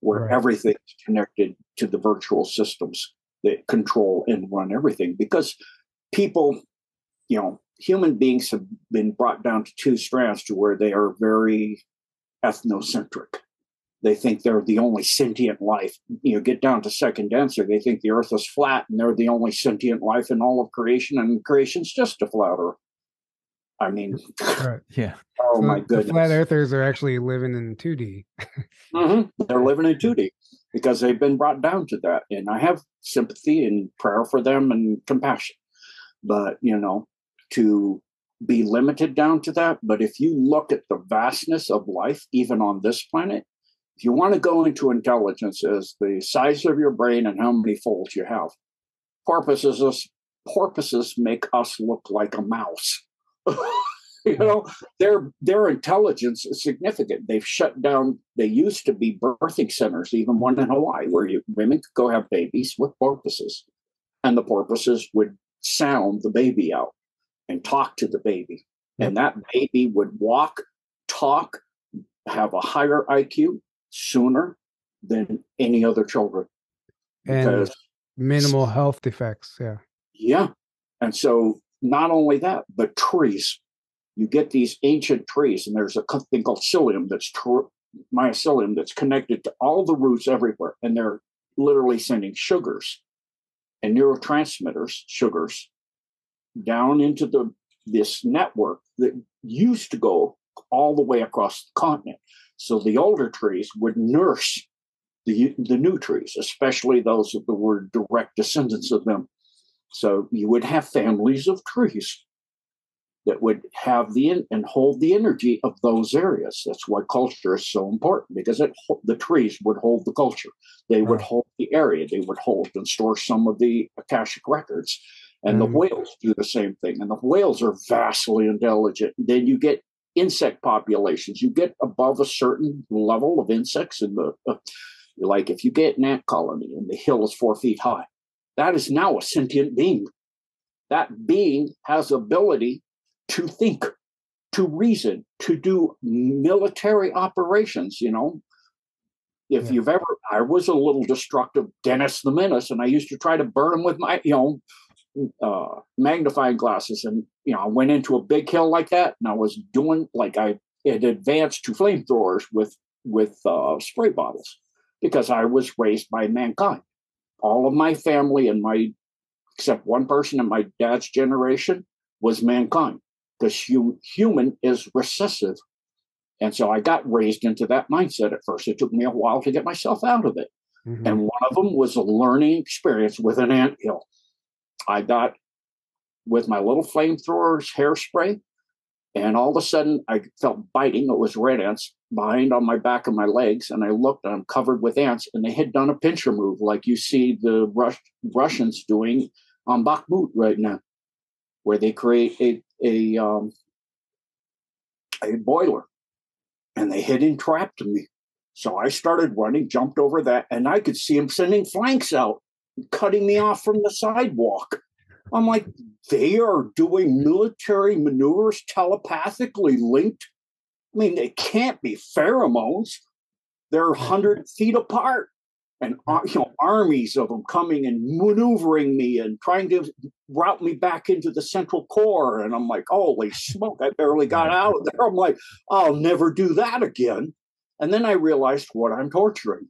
where right. everything's connected to the virtual systems that control and run everything. Because people, you know, human beings have been brought down to two strands to where they are very ethnocentric they think they're the only sentient life. You know, get down to second denser, they think the Earth is flat and they're the only sentient life in all of creation, and creation's just a flat Earth. I mean, right. yeah. [LAUGHS] Oh so my goodness! flat Earthers are actually living in 2D. [LAUGHS] mm-hmm. They're living in 2D because they've been brought down to that, and I have sympathy and prayer for them and compassion. But you know, to be limited down to that. But if you look at the vastness of life, even on this planet, if you want to go into intelligence as the size of your brain and how many folds you have, porpoises porpoises make us look like a mouse. [LAUGHS] you know, their their intelligence is significant. They've shut down. They used to be birthing centers, even one in Hawaii, where you, women could go have babies with porpoises, and the porpoises would sound the baby out and talk to the baby, and that baby would walk, talk, have a higher IQ sooner than any other children. And Because minimal health defects. Yeah. yeah. And so not only that, but trees. You get these ancient trees, and there's a thing called psyllium that's tr- mycelium that's connected to all the roots everywhere, and they're literally sending sugars and neurotransmitters, sugars, down into the this network that used to go all the way across the continent. So the older trees would nurse the the new trees, especially those that were direct descendants of them. So you would have families of trees that would have the and hold the energy of those areas. That's why culture is so important because it the trees would hold the culture. They would hold the area. They would hold and store some of the akashic records. And Mm. the whales do the same thing. And the whales are vastly intelligent. Then you get insect populations. You get above a certain level of insects in the uh, like if you get an ant colony and the hill is four feet high, that is now a sentient being. That being has ability to think, to reason, to do military operations. You know, if Yeah. you've ever, I was a little destructive, Dennis the Menace, and I used to try to burn him with my, you know, uh, magnifying glasses. And you know, I went into a big hill like that, and I was doing like I had advanced to flamethrowers with with uh, spray bottles because I was raised by mankind. All of my family and my, except one person in my dad's generation, was mankind because hum, human is recessive. And so I got raised into that mindset at first. It took me a while to get myself out of it. Mhm. And one of them was a learning experience with an ant hill. I got with my little flamethrowers hairspray, and all of a sudden I felt biting. It was red ants behind on my back and my legs, and I looked, and I'm covered with ants, and they had done a pincher move like you see the Rus- Russians doing on Bakhmut right now, where they create a a um, a boiler, and they had and trapped me. So I started running, jumped over that, and I could see them sending flanks out, cutting me off from the sidewalk. I'm like, they are doing military maneuvers telepathically linked. I mean, they can't be pheromones. They're 100 feet apart. And uh, you know, armies of them coming and maneuvering me and trying to route me back into the central core. And I'm like, holy smoke, I barely got out of there. I'm like, I'll never do that again. And then I realized what I'm torturing.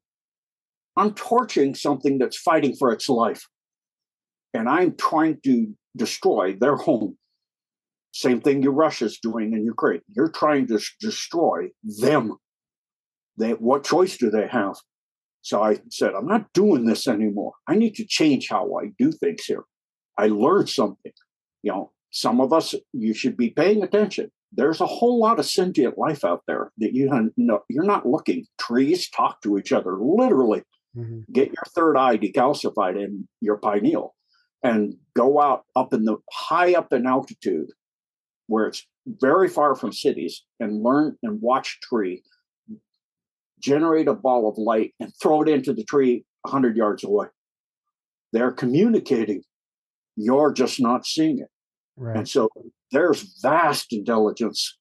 I'm torching something that's fighting for its life. And I'm trying to destroy their home. Same thing Russia's doing in Ukraine. You're trying to destroy them. They, what choice do they have? So I said, I'm not doing this anymore. I need to change how I do things here. I learned something. You know, some of us, you should be paying attention. There's a whole lot of sentient life out there that you no, you're not looking. Trees talk to each other, literally. Mhm. Get your third eye decalcified in your pineal and go out up in the high up in altitude where it's very far from cities and learn and watch tree generate a ball of light and throw it into the tree 100 yards away. They're communicating. You're just not seeing it. Right. And so there's vast intelligence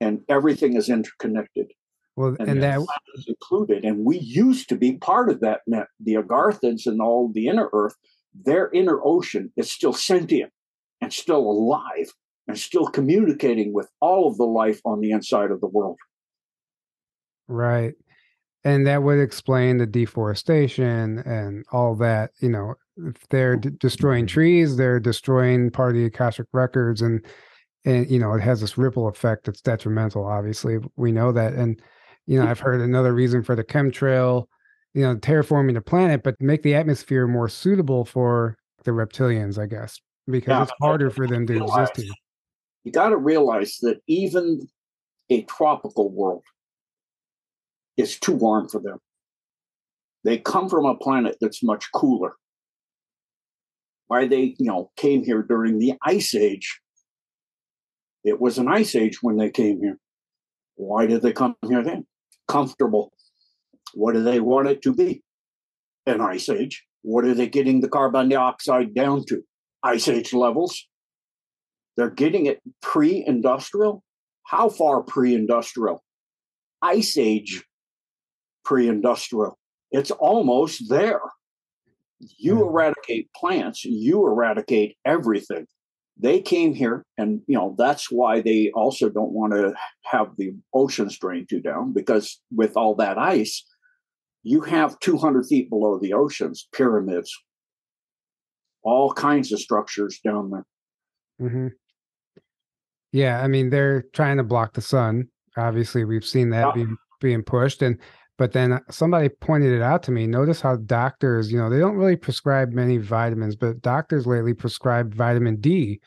and everything is interconnected Well, and, and that is included. And we used to be part of that net. The Agarthans and all the inner earth, their inner ocean is still sentient and still alive and still communicating with all of the life on the inside of the world. Right. And that would explain the deforestation and all that. You know, if they're d- destroying trees, they're destroying part of the Akashic records, and and you know it has this ripple effect that's detrimental. Obviously, we know that. And you know, hmm. I've heard another reason for the chemtrail, you know, terraforming the planet, but make the atmosphere more suitable for the reptilians, I guess, because it's harder for them to exist here. You got to realize that even a tropical world is too warm for them. They come from a planet that's much cooler. Why they, you know, came here during the ice age. It was an ice age when they came here. Why did they come here then? Comfortable. What do they want it to be? An ice age. What are they getting the carbon dioxide down to? Ice age levels. They're getting it pre industrial. How far pre industrial? ice age pre-industrial. It's almost there. You hmm. eradicate plants, you eradicate everything. They came here, and you know that's why they also don't want to have the oceans drain too down because with all that ice, you have 200 feet below the oceans pyramids, all kinds of structures down there. hmm Yeah, I mean they're trying to block the sun. Obviously, we've seen that Yeah. being being pushed, and but then uh, somebody pointed it out to me. Notice how doctors, you know, they don't really prescribe many vitamins, but doctors lately prescribe vitamin D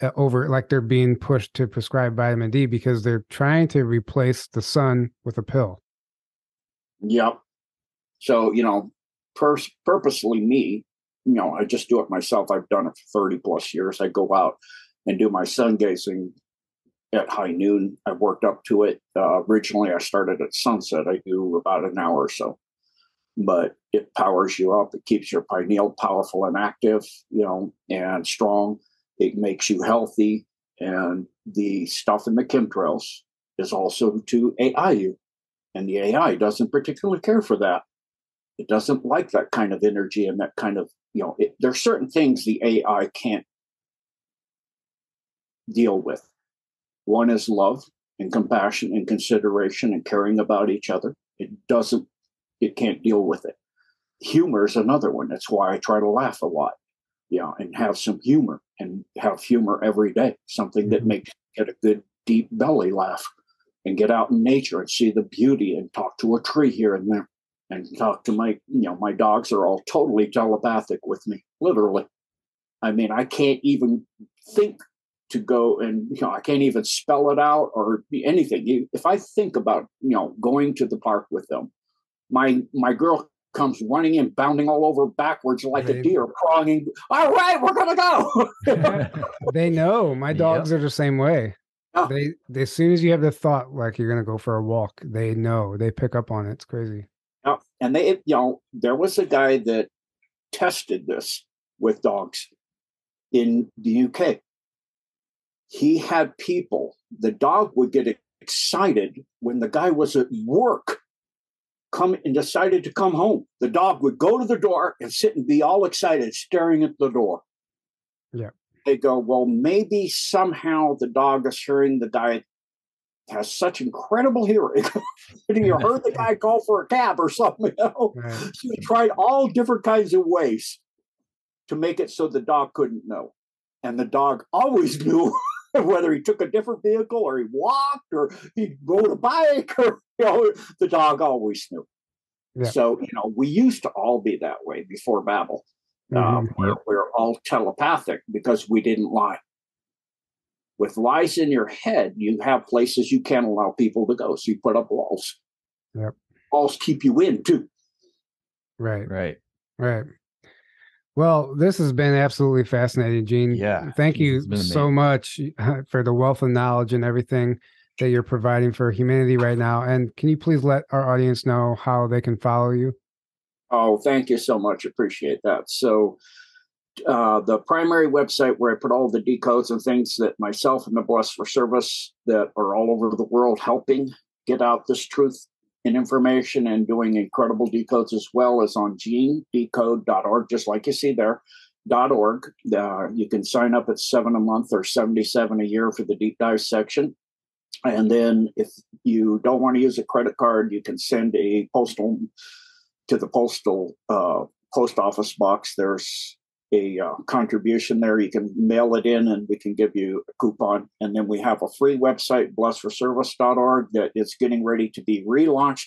uh, over, like they're being pushed to prescribe vitamin D because they're trying to replace the sun with a pill. Yep. So, you know, pers- purposely me, you know, I just do it myself. I've done it for 30 plus years. I go out and do my sun gazing at high noon. I worked up to it. Uh, originally, I started at sunset. I do about an hour or so, but it powers you up. It keeps your pineal powerful and active, you know, and strong. It makes you healthy. And the stuff in the chemtrails is also to AI you. And the AI doesn't particularly care for that. It doesn't like that kind of energy and that kind of, you know, it, are certain things the AI can't deal with. One is love and compassion and consideration and caring about each other. It doesn't, it can't deal with it. Humor is another one. That's why I try to laugh a lot, you know, and have some humor and have humor every day, something that Mhm. makes you get a good deep belly laugh and get out in nature and see the beauty and talk to a tree here and there and talk to my, you know, my dogs are all totally telepathic with me, literally. I mean, I can't even think to go and you know I can't even spell it out or be anything. If I think about you know going to the park with them, my my girl comes running and bounding all over backwards like They- a deer, crawling. All right, we're gonna go. [LAUGHS] they know my Yep. dogs are the same way. Yeah. They, they as soon as you have the thought like you're gonna go for a walk, they know they pick up on it. It's crazy. Yeah, and they, you know, there was a guy that tested this with dogs in the UK. He had people, the dog would get excited when the guy was at work, come and decided to come home. The dog would go to the door and sit and be all excited, staring at the door. Yeah. They go, well, maybe somehow the dog is hearing the guy has such incredible hearing. [LAUGHS] you [LAUGHS] heard the guy call for a cab or something. You know? Right. So [LAUGHS] he tried all different kinds of ways to make it so the dog couldn't know. And the dog always knew [LAUGHS] whether he took a different vehicle or he walked or he rode a bike or, [LAUGHS] you know, the dog always knew. Yeah. So, you know, we used to all be that way before Babel. Um, Mhm. we're, we're all telepathic because we didn't lie. With lies in your head, you have places you can't allow people to go. So you put up walls. Yep. Walls keep you in too. Right. Right. Right. Well, this has been absolutely fascinating, Gene. Yeah, Thank you so much for the wealth of knowledge and everything that you're providing for humanity right now. And can you please let our audience know how they can follow you? Oh, thank you so much. Appreciate that. So, uh, the primary website where I put all the decodes and things that myself and the Blessed for Service that are all over the world helping get out this truth and information and doing incredible decodes as well as on genedecode.org, just like you see there. Dot org. Uh, you can sign up at seven a month or 77 a year for the deep dive section. And then if you don't want to use a credit card, you can send a postal to the postal uh, post office box. There's a uh, contribution there. You can mail it in and we can give you a coupon. And then we have a free website, blessforservice.org, that is getting ready to be relaunched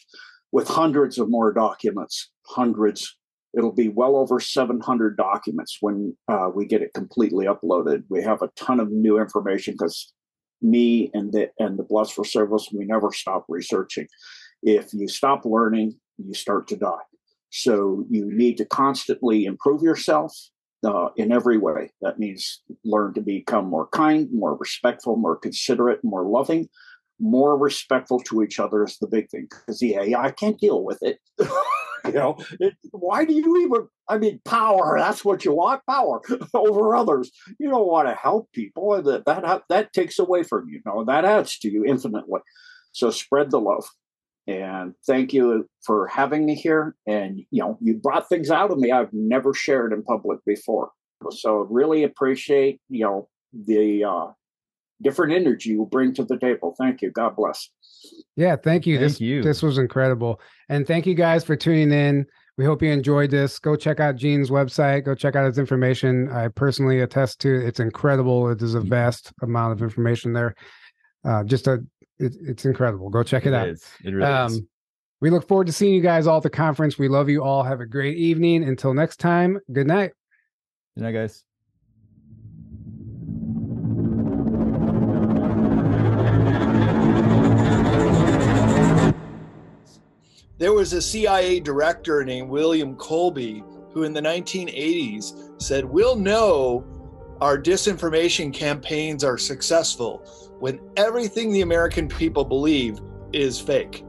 with hundreds of more documents. Hundreds. It'll be well over 700 documents when uh, we get it completely uploaded. We have a ton of new information because me and the and the Blessed for Service, we never stop researching. If you stop learning, you start to die. So you need to constantly improve yourself uh, in every way. That means learn to become more kind, more respectful, more considerate, more loving, more respectful to each other is the big thing. Because yeah, I can't deal with it. [LAUGHS] you know, it, why do you even? I mean, power. That's what you want, power [LAUGHS] over others. You don't want to help people, that that that takes away from you. No, that adds to you infinitely. So spread the love And thank you for having me here. And you know, you brought things out of me I've never shared in public before. So really appreciate you know the uh, different energy you bring to the table. Thank you. God bless. Yeah, thank you. Thank this you. this was incredible. And thank you guys for tuning in. We hope you enjoyed this. Go check out Gene's website. Go check out his information. I personally attest to it's incredible. It is a vast amount of information there. Uh, just a it, it's incredible. Go check it, out. is. It really is. Um, we look forward to seeing you guys all at the conference. We love you all. Have a great evening. Until next time, good night. Good night, guys. There was a CIA director named William Colby who, in the 1980s, said, We'll know our disinformation campaigns are successful when everything the American people believe is fake.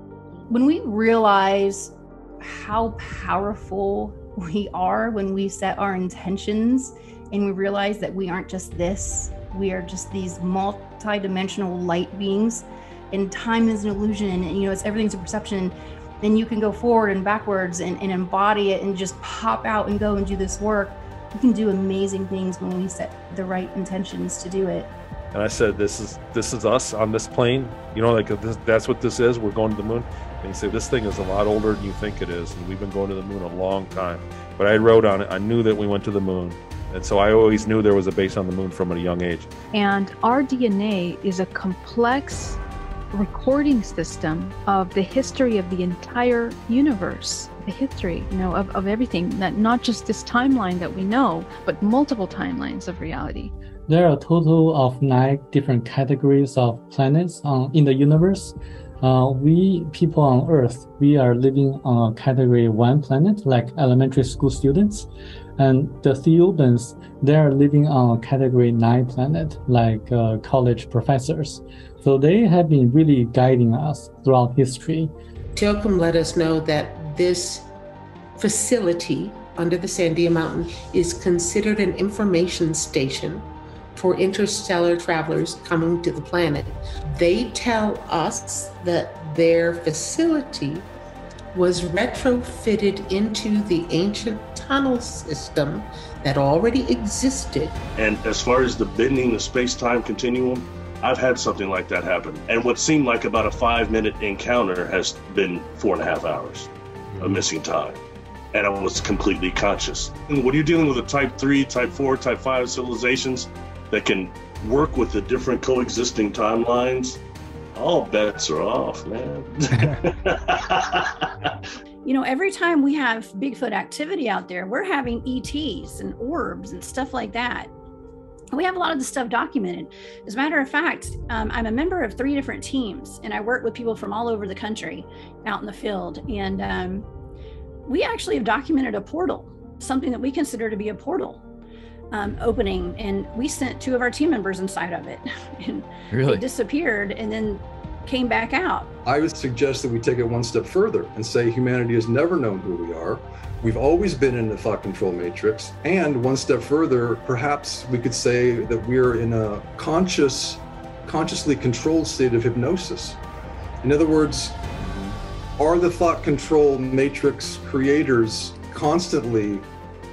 When we realize how powerful we are when we set our intentions and we realize that we aren't just this, we are just these multi-dimensional light beings and time is an illusion and you know it's everything's a perception then you can go forward and backwards and, and embody it and just pop out and go and do this work we can do amazing things when we set the right intentions to do it and I said, "This is this is us on this plane. You know, like this, that's what this is. We're going to the moon." And he said, "This thing is a lot older than you think it is, and we've been going to the moon a long time." But I wrote on it. I knew that we went to the moon, and so I always knew there was a base on the moon from a young age. And our DNA is a complex recording system of the history of the entire universe the history you know of, of everything that not just this timeline that we know but multiple timelines of reality there are a total of nine different categories of planets um, in the universe. Uh, we people on Earth, we are living on a category one planet, like elementary school students, and the Theobans, they are living on a category nine planet, like uh, college professors. So they have been really guiding us throughout history. Joachim let us know that this facility under the Sandia Mountain is considered an information station for interstellar travelers coming to the planet. They tell us that their facility was retrofitted into the ancient tunnel system that already existed. And as far as the bending the space time continuum, I've had something like that happen. And what seemed like about a five minute encounter has been four and a half hours of missing time. And I was completely conscious. And when you're dealing with a type three, type four, type five civilizations, that can work with the different coexisting timelines, all bets are off, man. [LAUGHS] you know, every time we have Bigfoot activity out there, we're having ETs and orbs and stuff like that. We have a lot of this stuff documented. As a matter of fact, um, I'm a member of three different teams, and I work with people from all over the country out in the field. And um, we actually have documented a portal, something that we consider to be a portal um, opening, and we sent two of our team members inside of it, [LAUGHS] and really? they disappeared, and then came back out. I would suggest that we take it one step further and say humanity has never known who we are. We've always been in the thought control matrix. And one step further, perhaps we could say that we're in a conscious, consciously controlled state of hypnosis. In other words, are the thought control matrix creators constantly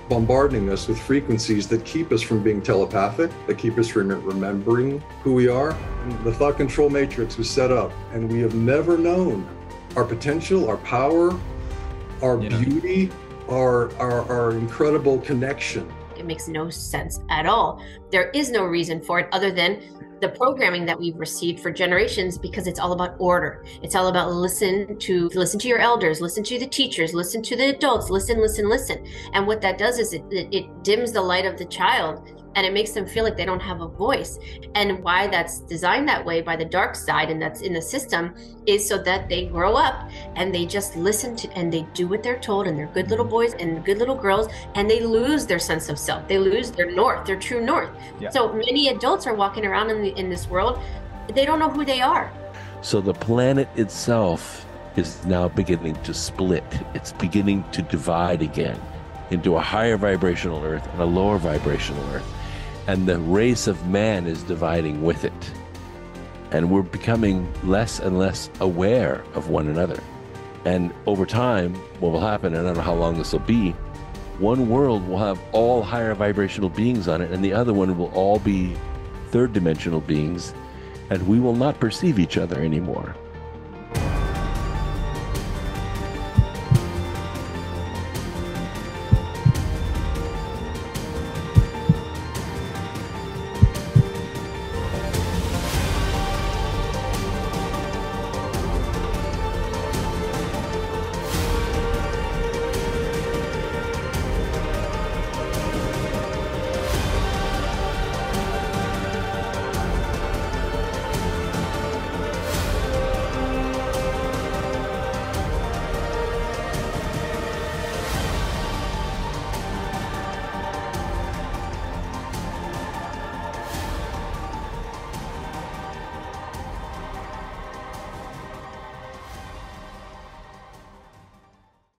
bombarding us with frequencies that keep us from being telepathic, that keep us from remembering who we are. And the thought control matrix was set up, and we have never known our potential, our power, our Yeah. beauty, our, our, our incredible connection. It makes no sense at all. There is no reason for it other than the programming that we've received for generations because it's all about order. It's all about listen to listen to your elders, listen to the teachers, listen to the adults, listen, listen, listen. And what that does is it, it, it dims the light of the child and it makes them feel like they don't have a voice. And why that's designed that way by the dark side and that's in the system is so that they grow up and they just listen to and they do what they're told and they're good little boys and good little girls and they lose their sense of self. They lose their north, their true north. Yeah. So many adults are walking around in, the, in this world, they don't know who they are. So the planet itself is now beginning to split. It's beginning to divide again into a higher vibrational Earth and a lower vibrational Earth. And the race of man is dividing with it. And we're becoming less and less aware of one another. And over time, what will happen, and I don't know how long this will be, one world will have all higher vibrational beings on it, and the other one will all be third dimensional beings, and we will not perceive each other anymore.